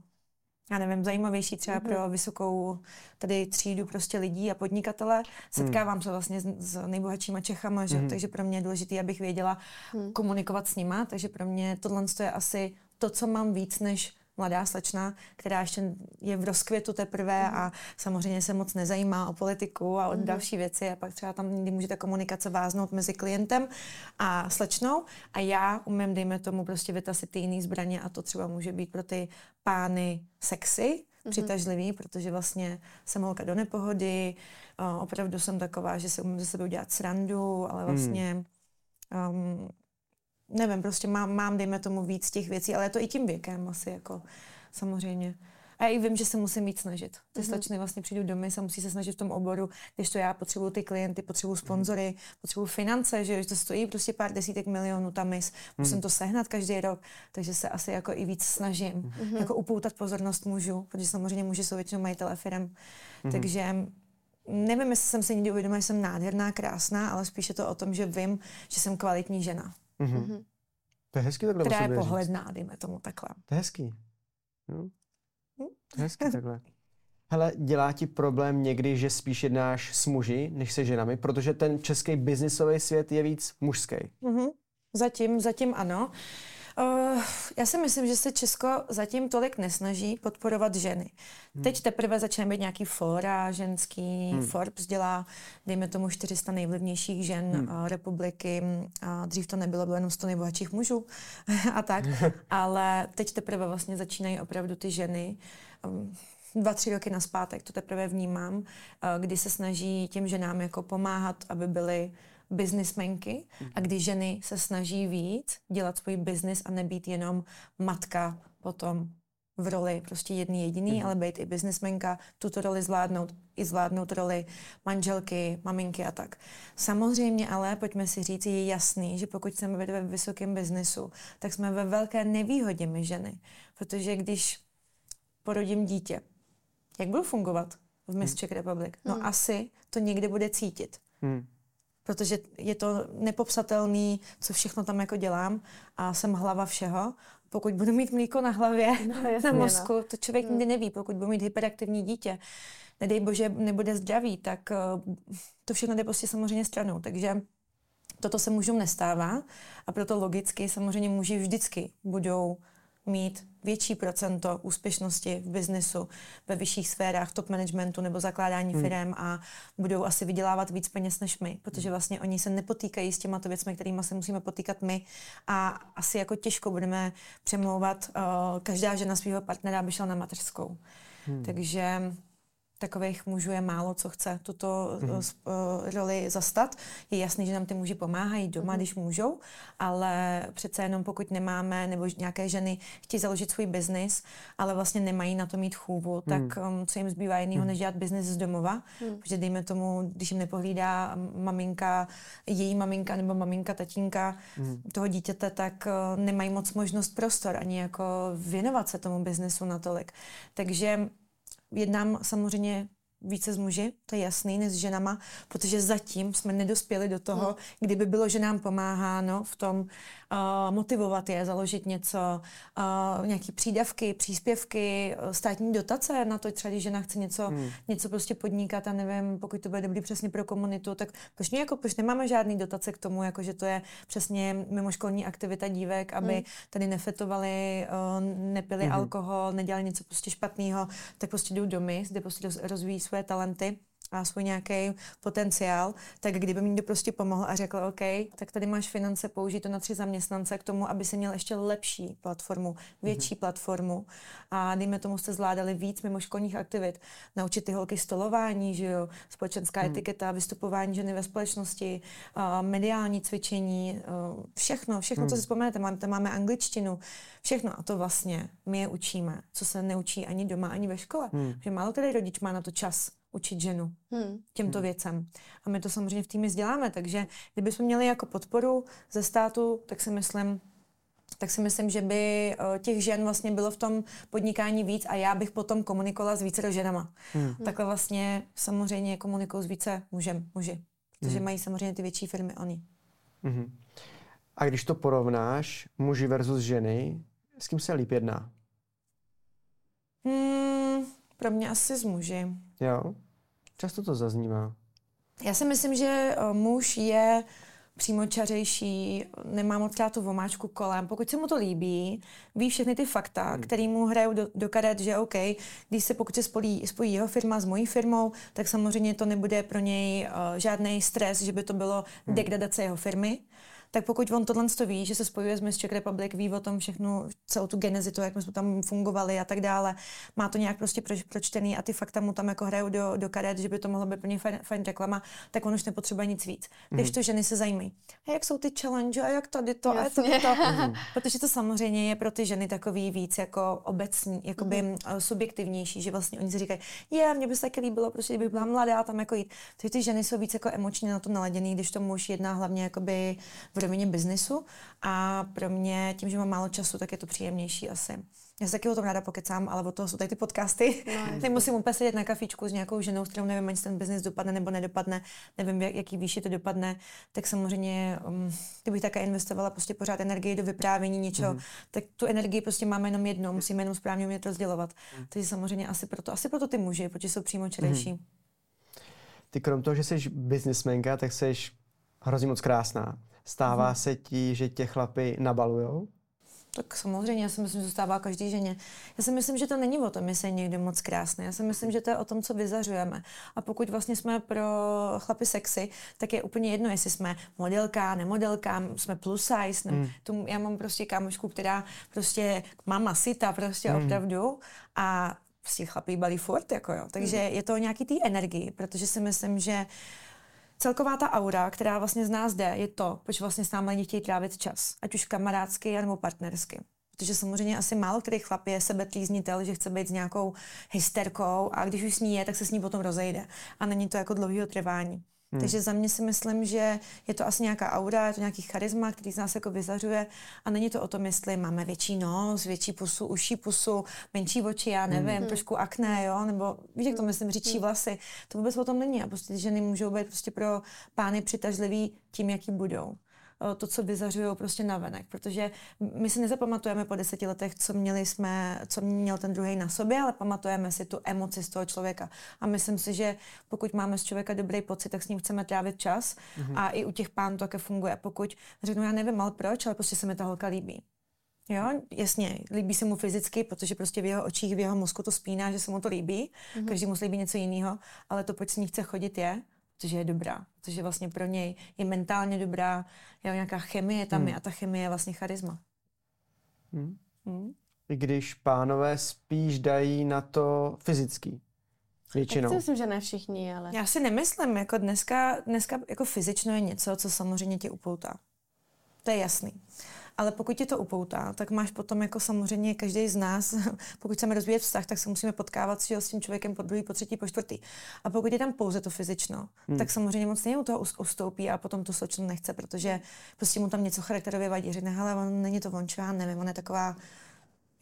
já nevím, zajímavější třeba Mhm. pro vysokou tady třídu prostě lidí a podnikatele. Setkávám se vlastně s, s nejbohatšíma Čechama, že? Mhm. takže pro mě je důležité, abych věděla Mhm. komunikovat s nima, takže pro mě tohle je asi to, co mám víc než mladá slečna, která ještě je v rozkvětu teprve Mhm. a samozřejmě se moc nezajímá o politiku a o další věci a pak třeba tam někdy může ta komunikace váznout mezi klientem a slečnou a já umím, dejme tomu, prostě vytasit ty jiný zbraně a to třeba může být pro ty pány sexy, přitažlivý, protože vlastně jsem holka do nepohody, opravdu jsem taková, že se umím ze sebe udělat srandu, ale vlastně um, nevím, prostě mám, mám, dejme tomu, víc těch věcí, ale je to i tím věkem asi, jako samozřejmě. A já i vím, že se musím víc snažit. Ty mm-hmm. slečny vlastně přijdou do mis a musí se snažit v tom oboru, když to já potřebuju ty klienty, potřebuju sponzory, potřebuju finance, že to stojí prostě pár desítek milionů ta mis, musím to sehnat každý rok, takže se asi jako i víc snažím, mm-hmm. jako upoutat pozornost mužů, protože samozřejmě muži jsou většinou majitele firem. Mm-hmm. Takže nevím, jestli jsem si někdy uvědomila, že jsem nádherná, krásná, ale spíše to o tom, že vím, že jsem kvalitní žena, Mhm. To je hezký takhle která je sobě říct. pohledná, dejme tomu takhle. To je hezký. Hm? To je hezký takhle. Hele, dělá ti problém někdy, že spíš jednáš s muži, než se ženami, protože ten český biznisový svět je víc mužský. Mm-hmm. Zatím, zatím ano. Uh, já si myslím, že se Česko zatím tolik nesnaží podporovat ženy. Hmm. Teď teprve začíná být nějaký fóra ženský, hmm. Forbes dělá, dejme tomu 400 nejvlivnějších žen hmm. uh, republiky, a dřív to nebylo, bylo jenom 100 nejbohatších mužů a tak, ale teď teprve vlastně začínají opravdu ty ženy, um, dva, tři roky naspátek to teprve vnímám, uh, kdy se snaží těm ženám jako pomáhat, aby byly biznismenky a kdy ženy se snaží víc dělat svůj biznis a nebýt jenom matka potom v roli prostě jedný jediný, mm. ale být i biznismenka, tuto roli zvládnout, i zvládnout roli manželky, maminky a tak. Samozřejmě ale, pojďme si říct, je jasný, že pokud chceme být ve vysokém biznisu, tak jsme ve velké nevýhodě my ženy. Protože když porodím dítě, jak budu fungovat v Miss Czech Republic? No Hmm. asi to někde bude cítit Hmm. Protože je to nepopsatelný, co všechno tam jako dělám a jsem hlava všeho. Pokud budu mít mlíko na hlavě, No, na jasně, mozku, no. to člověk nikdy neví. Pokud budu mít hyperaktivní dítě, nedej bože, nebude zdravý, tak uh, to všechno jde prostě samozřejmě stranou. Takže toto se mužům nestává a proto logicky samozřejmě muži vždycky budou mít větší procento úspěšnosti v biznesu, ve vyšších sférách top managementu nebo zakládání hmm. firm a budou asi vydělávat víc peněz než my, protože vlastně oni se nepotýkají s těma věcmi, kterými se musíme potýkat my a asi jako těžko budeme přemlouvat uh, každá žena svého partnera, aby šla na mateřskou. Hmm. Takže takových mužů je málo, co chce tuto mm-hmm. roli zastat. Je jasný, že nám ty muži pomáhají doma, mm-hmm. když můžou, ale přece jenom pokud nemáme, nebo nějaké ženy chtějí založit svůj biznis, ale vlastně nemají na to mít chůvu, mm. tak um, co jim zbývá jiného, mm. než dělat biznis z domova. Mm. Protože dejme tomu, když jim nepohlídá maminka, její maminka nebo maminka, tatínka mm. toho dítěte, tak uh, nemají moc možnost prostor ani jako věnovat se tomu biznesu natolik. Takže jednám samozřejmě více s muži, to je jasný, než s ženama, protože zatím jsme nedospěli do toho, hmm. kdyby bylo, že nám pomáhá no, v tom uh, motivovat je, založit něco, uh, nějaký přídavky, příspěvky, státní dotace na to, třeba když žena chce něco, hmm. něco prostě podnikat a nevím, pokud to bude dobrý přesně pro komunitu, tak proč, jako, proč nemáme žádný dotace k tomu, jako že to je přesně mimoškolní aktivita dívek, aby hmm. tady nefetovali, uh, nepili hmm. alkohol, nedělali něco prostě špatného, tak prostě jdou domy, kde prostě rozvíjí své talenty a svůj nějaký potenciál, tak kdyby mi někdo prostě pomohl a řekl, OK, tak tady máš finance, použij to na tři zaměstnance k tomu, aby si měl ještě lepší platformu, větší mm-hmm. platformu a dejme tomu jste zvládali víc mimo školních aktivit, naučit ty holky stolování, že jo, společenská mm. etiketa, vystupování ženy ve společnosti, uh, mediální cvičení, uh, všechno, všechno, mm. co si vzpomenete, máme, máme angličtinu, všechno a to vlastně my je učíme, co se neučí ani doma, ani ve škole, mm. že málo který rodič má na to čas učit ženu hmm. těmto hmm. věcem. A my to samozřejmě v týmě děláme, takže kdybychom měli jako podporu ze státu, tak si myslím, tak si myslím, že by eh, těch žen vlastně bylo v tom podnikání víc a já bych potom komunikovala s více ženama. Hmm. Takhle vlastně samozřejmě komunikuju s více mužem, muži, protože hmm. mají samozřejmě ty větší firmy oni. Hmm. A když to porovnáš, muži versus ženy, s kým se líp jedná? Hmm, pro mě asi s muži. Jo, často to zaznívá. Já si myslím, že eh, muž je přímočařejší, nemá moc krát tu vomáčku kolem. Pokud se mu to líbí, ví všechny ty fakta, hmm. které mu hrajou do, do karet, že OK, když se pokud se spojí, spojí jeho firma s mojí firmou, tak samozřejmě to nebude pro něj uh, žádný stres, že by to bylo hmm. degradace jeho firmy tak pokud on tohle to ví, že se spojuje s Miss Czech Republic, ví o tom všechno, celou tu genezi, to, jak jsme tam fungovali a tak dále, má to nějak prostě proč, pročtený a ty fakta mu tam jako hrajou do, do karet, že by to mohlo být pro ně fajn, fajn reklama, tak on už nepotřebuje nic víc. Když mm. to ženy se zajímají. A jak jsou ty challenge a jak tady to Jasně. a to, to. Mm. Protože to samozřejmě je pro ty ženy takový víc jako obecní, jakoby mm. subjektivnější, že vlastně oni si říkají, je, mně by se taky líbilo, protože kdybych byla mladá, tam jako jít. Takže ty ženy jsou víc jako emočně na to naladěný, když to muž jedná hlavně jakoby v rovině biznisu a pro mě, tím, že mám málo času, tak je to příjemnější asi. Já se taky o tom ráda pokecám, ale o toho jsou tady ty podcasty. No, Nemusím úplně sedět na kafičku s nějakou ženou, s kterou nevím, jestli ten biznis dopadne nebo nedopadne, nevím, jak, jaký výši to dopadne, tak samozřejmě, um, kdybych také investovala prostě pořád energii do vyprávění něčeho, mm. tak tu energii prostě máme jenom jednou, musíme jenom správně umět rozdělovat. Mm. Takže samozřejmě asi proto, asi proto ty muži, protože jsou přímo čerejší. Mm. Ty krom toho, že jsi biznismenka, tak jsi hrozně moc krásná. Stává hmm. se ti, že tě chlapy nabalujou? Tak samozřejmě, já si myslím, že to stává každý ženě. Já si myslím, že to není o tom, jestli je někdo moc krásný. Já si myslím, že to je o tom, co vyzařujeme. A pokud vlastně jsme pro chlapy sexy, tak je úplně jedno, jestli jsme modelka, nemodelka, jsme plus size. Ne, mm. tu, já mám prostě kámošku, která prostě má masita, prostě mm. opravdu. A prostě chlapy balí furt, jako jo. Takže mm. je to nějaký tý energii, protože si myslím, že uh, celková ta aura, která vlastně z nás jde, je to, proč vlastně s námi lidi chtějí trávit čas, ať už kamarádsky nebo partnersky. Protože samozřejmě asi málo který chlap je sebetlíznitel, že chce být s nějakou hysterkou a když už s ní je, tak se s ní potom rozejde. A není to jako dlouhého trvání. Hmm. Takže za mě si myslím, že je to asi nějaká aura, je to nějaký charisma, který z nás jako vyzařuje a není to o tom, jestli máme větší nos, větší pusu, uší pusu, menší oči, já nevím, hmm. trošku akné, jo, nebo víš, jak to myslím, říčí hmm. vlasy. To vůbec o tom není a prostě ty ženy můžou být prostě pro pány přitažlivý tím, jaký budou. Eh, to, co vyzařují prostě navenek, protože my si nezapamatujeme po deseti letech, co měli jsme, co měl ten druhý na sobě, ale pamatujeme si tu emoci z toho člověka. A myslím si, že pokud máme z člověka dobrý pocit, tak s ním chceme trávit čas mm-hmm. a i u těch pánů to také funguje. Pokud řeknu, já nevím, ale proč, ale prostě se mi ta holka líbí. Jo, jasně, líbí se mu fyzicky, protože prostě v jeho očích, v jeho mozku to spíná, že se mu to líbí. Mm-hmm. Každý mu líbí něco jiného, ale to, proč s ní chce chodit, je, protože je dobrá, protože vlastně pro něj je mentálně dobrá, je nějaká chemie tam hmm. je a ta chemie je vlastně charisma. Hmm. Hmm. I když pánové spíš dají na to fyzický. Většinou. Tak si myslím, že ne všichni, ale... Já si nemyslím, jako dneska, dneska jako fyzično je něco, co samozřejmě tě upoutá. To je jasný. Ale pokud tě to upoutá, tak máš potom jako samozřejmě každý z nás, pokud chceme rozvíjet vztah, tak se musíme potkávat s tím člověkem po druhý, po třetí, po čtvrtý. A pokud je tam pouze to fyzično, hmm. tak samozřejmě moc u toho ustoupí a potom to slečno nechce, protože prostě mu tam něco charakterově vadí. Řekne, hele, on není to on, čo já nevím, on je taková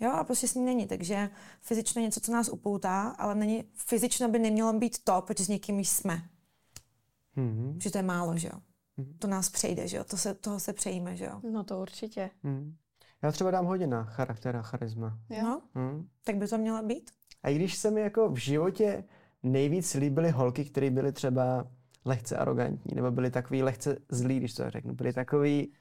Jo, a prostě s ním není. Takže fyzično něco, co nás upoutá, ale není, fyzično by nemělo být to, protože s někým jsme. Mm-hmm. Že to je málo, že jo. Mm-hmm. To nás přejde, že jo. To se, toho se přejíme, že jo. No to určitě. Mm. Já třeba dám hodně na charakter a charisma. Jo? No, mm. tak by to měla být. A i když se mi jako v životě nejvíc líbily holky, které byly třeba lehce arrogantní, nebo byly takový lehce zlí, když to řeknu, byly takový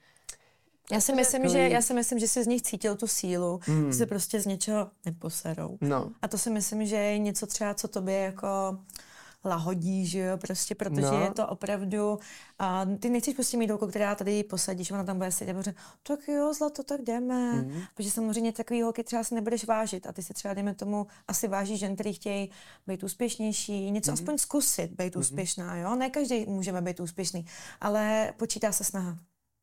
já si myslím, že, já si myslím, že jsi z nich cítil tu sílu, mm. že se prostě z něčeho neposerou. No. A to si myslím, že je něco třeba, co tobě jako lahodí, že jo, prostě, protože no. je to opravdu, a ty nechceš prostě mít holku, která tady posadíš, ona tam bude sedět a bude, tak jo, zlato, tak jdeme. Mm. Protože samozřejmě takový holky třeba si nebudeš vážit a ty si třeba, dejme tomu, asi vážíš žen, který chtějí být úspěšnější, něco mm. aspoň zkusit být mm. úspěšná, jo. Ne každý můžeme být úspěšný, ale počítá se snaha.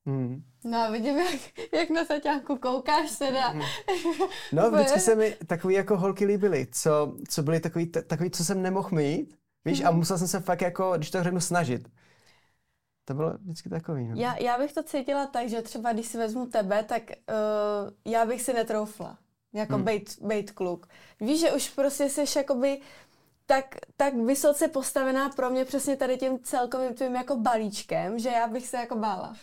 Mm. No vidím, jak, jak na Saťánku koukáš teda. Mm. No, vždycky se mi takový jako holky líbily, co, co byly takový, takový, co jsem nemohl mít, víš, mm. a musel jsem se fakt jako, když to řeknu, snažit. To bylo vždycky takový. No. Já, já bych to cítila tak, že třeba když si vezmu tebe, tak uh, já bych si netroufla. Jako hmm. bejt, bejt kluk. Víš, že už prostě jsi jakoby tak, tak vysoce postavená pro mě přesně tady tím celkovým tvým jako balíčkem, že já bych se jako bála.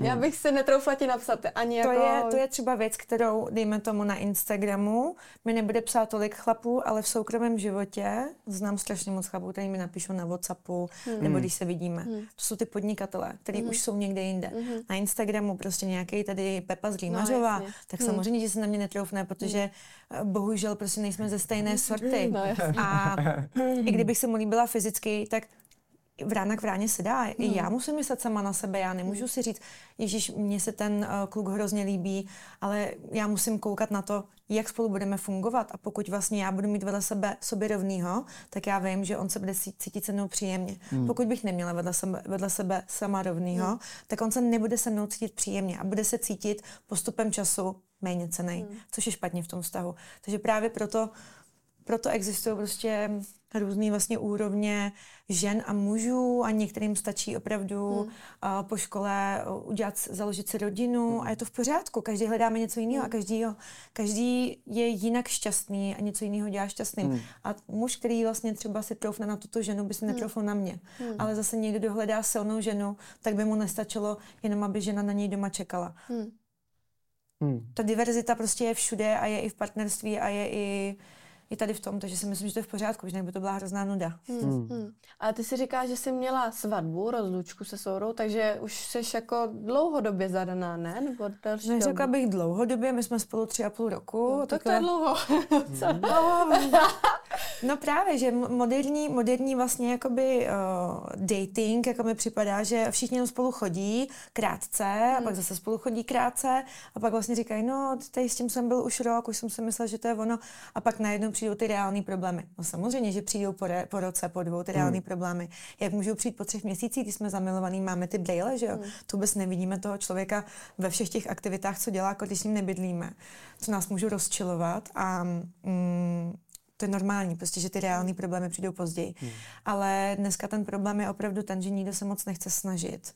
Já bych se netroufla ti napsat ani to jako... Je, to je třeba věc, kterou, dejme tomu na Instagramu, mi nebude psát tolik chlapů, ale v soukromém životě znám strašně moc chlapů, který mi napíšou na Whatsappu, hmm. nebo když se vidíme. Hmm. To jsou ty podnikatele, kteří hmm. už jsou někde jinde. Hmm. Na Instagramu prostě nějaký tady Pepa z Rýmařová, no, tak hmm. samozřejmě, že se na mě netroufne, protože hmm. bohužel prostě nejsme ze stejné sorty. No, a i kdybych se mu líbila fyzicky, tak vrána k vráně se dá. Hmm. I já musím myslet sama na sebe. Já nemůžu hmm. si říct, Ježíš, mně se ten uh, kluk hrozně líbí, ale já musím koukat na to, jak spolu budeme fungovat. A pokud vlastně já budu mít vedle sebe sobě rovnýho, tak já vím, že on se bude cítit se mnou příjemně. Hmm. Pokud bych neměla vedle sebe, vedle sebe sama rovnýho, hmm. tak on se nebude se mnou cítit příjemně a bude se cítit postupem času méně cený, hmm. což je špatně v tom vztahu. Takže právě proto proto existují prostě různé vlastně úrovně žen a mužů a některým stačí opravdu hmm. uh, po škole udělat, založit si rodinu hmm. a je to v pořádku. Každý hledáme něco jiného hmm. a každý, jo, každý je jinak šťastný a něco jiného dělá šťastným. Hmm. A muž, který vlastně třeba si troufne na tuto ženu, by si hmm. netroufl na mě. Hmm. Ale zase někdo, kdo hledá silnou ženu, tak by mu nestačilo jenom, aby žena na něj doma čekala. Hmm. Hmm. Ta diverzita prostě je všude a je i v partnerství a je i i tady v tom, takže si myslím, že to je v pořádku, že by to byla hrozná nuda. Hmm. Hmm. Hmm. Ale ty si říkáš, že jsi měla svatbu, rozlučku se sourou, takže už jsi jako dlouhodobě zadaná, ne? Nebo další Neřekla bych dlouhodobě, my jsme spolu tři a půl roku. No, tak to je dlouho. Hmm. no právě, že moderní, moderní vlastně jakoby uh, dating, jako mi připadá, že všichni jenom spolu chodí krátce hmm. a pak zase spolu chodí krátce a pak vlastně říkají, no tady s tím jsem byl už rok, už jsem si myslela, že to je ono a pak najednou přijdou ty reální problémy. No samozřejmě, že přijdou po, re, po roce, po dvou ty reální mm. problémy. Jak můžou přijít po třech měsících, když jsme zamilovaní, máme ty brýle, že jo? Mm. To vůbec nevidíme toho člověka ve všech těch aktivitách, co dělá, jako když s ním nebydlíme. Co nás můžou rozčilovat a mm, to je normální, prostě, že ty reální problémy přijdou později. Hmm. Ale dneska ten problém je opravdu ten, že nikdo se moc nechce snažit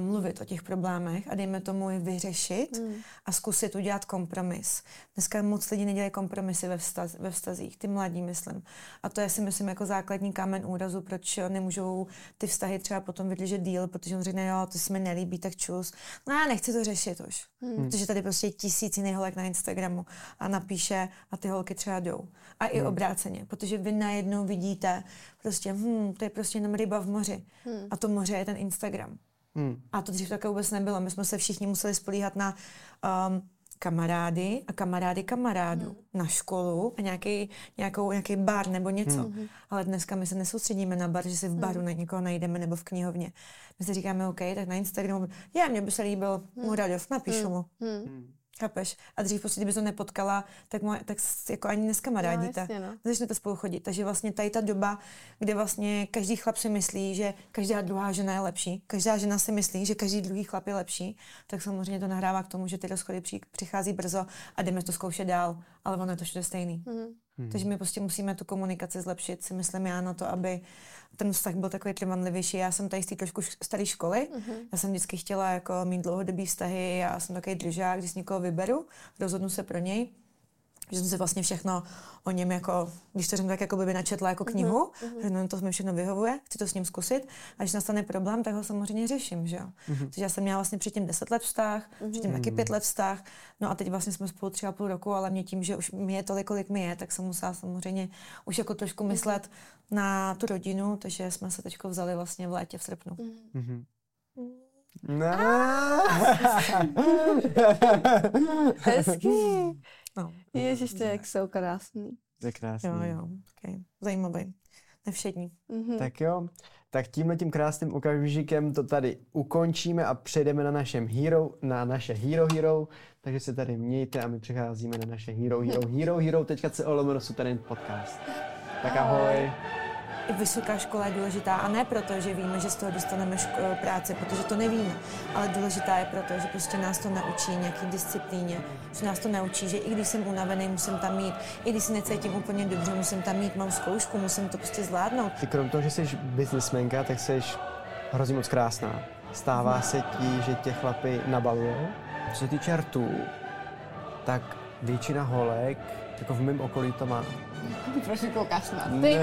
mluvit o těch problémech a dejme tomu je vyřešit mm. a zkusit udělat kompromis. Dneska moc lidí nedělají kompromisy ve, vztaz, ve vztazích, ty mladí, myslím. A to je si myslím jako základní kámen úrazu, proč nemůžou ty vztahy třeba potom vydržet díl, protože on řekne, jo, to se mi nelíbí, tak čus. No já nechci to řešit už. Mm. Protože tady prostě je tisíc jiných holek na Instagramu a napíše a ty holky třeba jdou. A i mm. obráceně, protože vy najednou vidíte prostě, hm, to je prostě jenom ryba v moři. Mm. A to moře je ten Instagram. Hmm. A to dřív také vůbec nebylo. My jsme se všichni museli spolíhat na um, kamarády a kamarády kamarádů hmm. na školu a nějaký, nějakou, nějaký bar nebo něco. Hmm. Ale dneska my se nesoustředíme na bar, že si v baru hmm. na někoho najdeme nebo v knihovně. My si říkáme, OK, tak na Instagramu, já, mě by se líbil hmm. Muradov, napíšu hmm. mu. Hmm. Chápeš? A dřív prostě, kdyby to nepotkala, tak, moje, tak jako ani dneska kamarádíte. jasně, no. Začnete spolu chodit. Takže vlastně tady ta doba, kde vlastně každý chlap si myslí, že každá druhá žena je lepší, každá žena si myslí, že každý druhý chlap je lepší, tak samozřejmě to nahrává k tomu, že ty rozchody při, přichází brzo a jdeme to zkoušet dál, ale ono je to všude stejný. Mhm. Takže my prostě musíme tu komunikaci zlepšit, si myslím já na to, aby ten vztah byl takový trvanlivější. Já jsem tady z té trošku staré školy, Mhm. já jsem vždycky chtěla jako mít dlouhodobý vztahy, já jsem takový držák, když někoho vyberu, rozhodnu se pro něj, že jsem si vlastně všechno o něm jako, když to řeknu tak, jako by načetla jako knihu, mm-hmm. že no, to mi všechno vyhovuje, chci to s ním zkusit a když nastane problém, tak ho samozřejmě řeším, že jo. Mm-hmm. Takže já jsem měla vlastně předtím 10 let vztah, mm-hmm. předtím taky 5 let vztah, no a teď vlastně jsme spolu třeba půl roku, ale mě tím, že už mi je tolik, kolik mi je, tak jsem musela samozřejmě už jako trošku myslet na tu rodinu, takže jsme se teď vzali vlastně v létě v srpnu. Mhm. No. Hezký. No, Ježiš, to je jak jsou krásný. to je krásný. jo, jo, okay. zajímavý. Nevšední. Mhm. Tak jo, tak tímhle tím krásným okamžikem to tady ukončíme a přejdeme na našem hero, na naše Hero Hero, takže se tady mějte a my přecházíme na naše Hero Hero, Hero Hero, teďka se olomeno Suterin podcast. Tak ahoj. I vysoká škola je důležitá a ne proto, že víme, že z toho dostaneme ško- práci, protože to nevíme, ale důležitá je proto, že prostě nás to naučí nějaký disciplíně, že nás to naučí, že i když jsem unavený, musím tam mít, i když si necítím úplně dobře, musím tam mít, mám zkoušku, musím to prostě zvládnout. Ty krom toho, že jsi businessmenka, tak jsi hrozně moc krásná. Stává se ti, že tě chlapy nabalujou? Co se týče rtů, tak většina holek, jako v mém okolí to má. Proč mi koukáš na ty?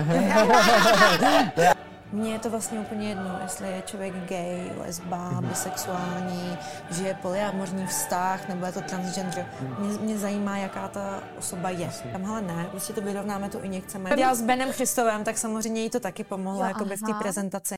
Mně je to vlastně úplně jedno, jestli je člověk gay, lesba, bisexuální, že je polyamorní vztah, nebo je to transgender. Mě, mě zajímá, jaká ta osoba je. Tam hele ne, prostě to vyrovnáme tu injekcemi. Já s Benem Christovem, tak samozřejmě jí to taky pomohlo, Jo, jako v té aha. prezentaci.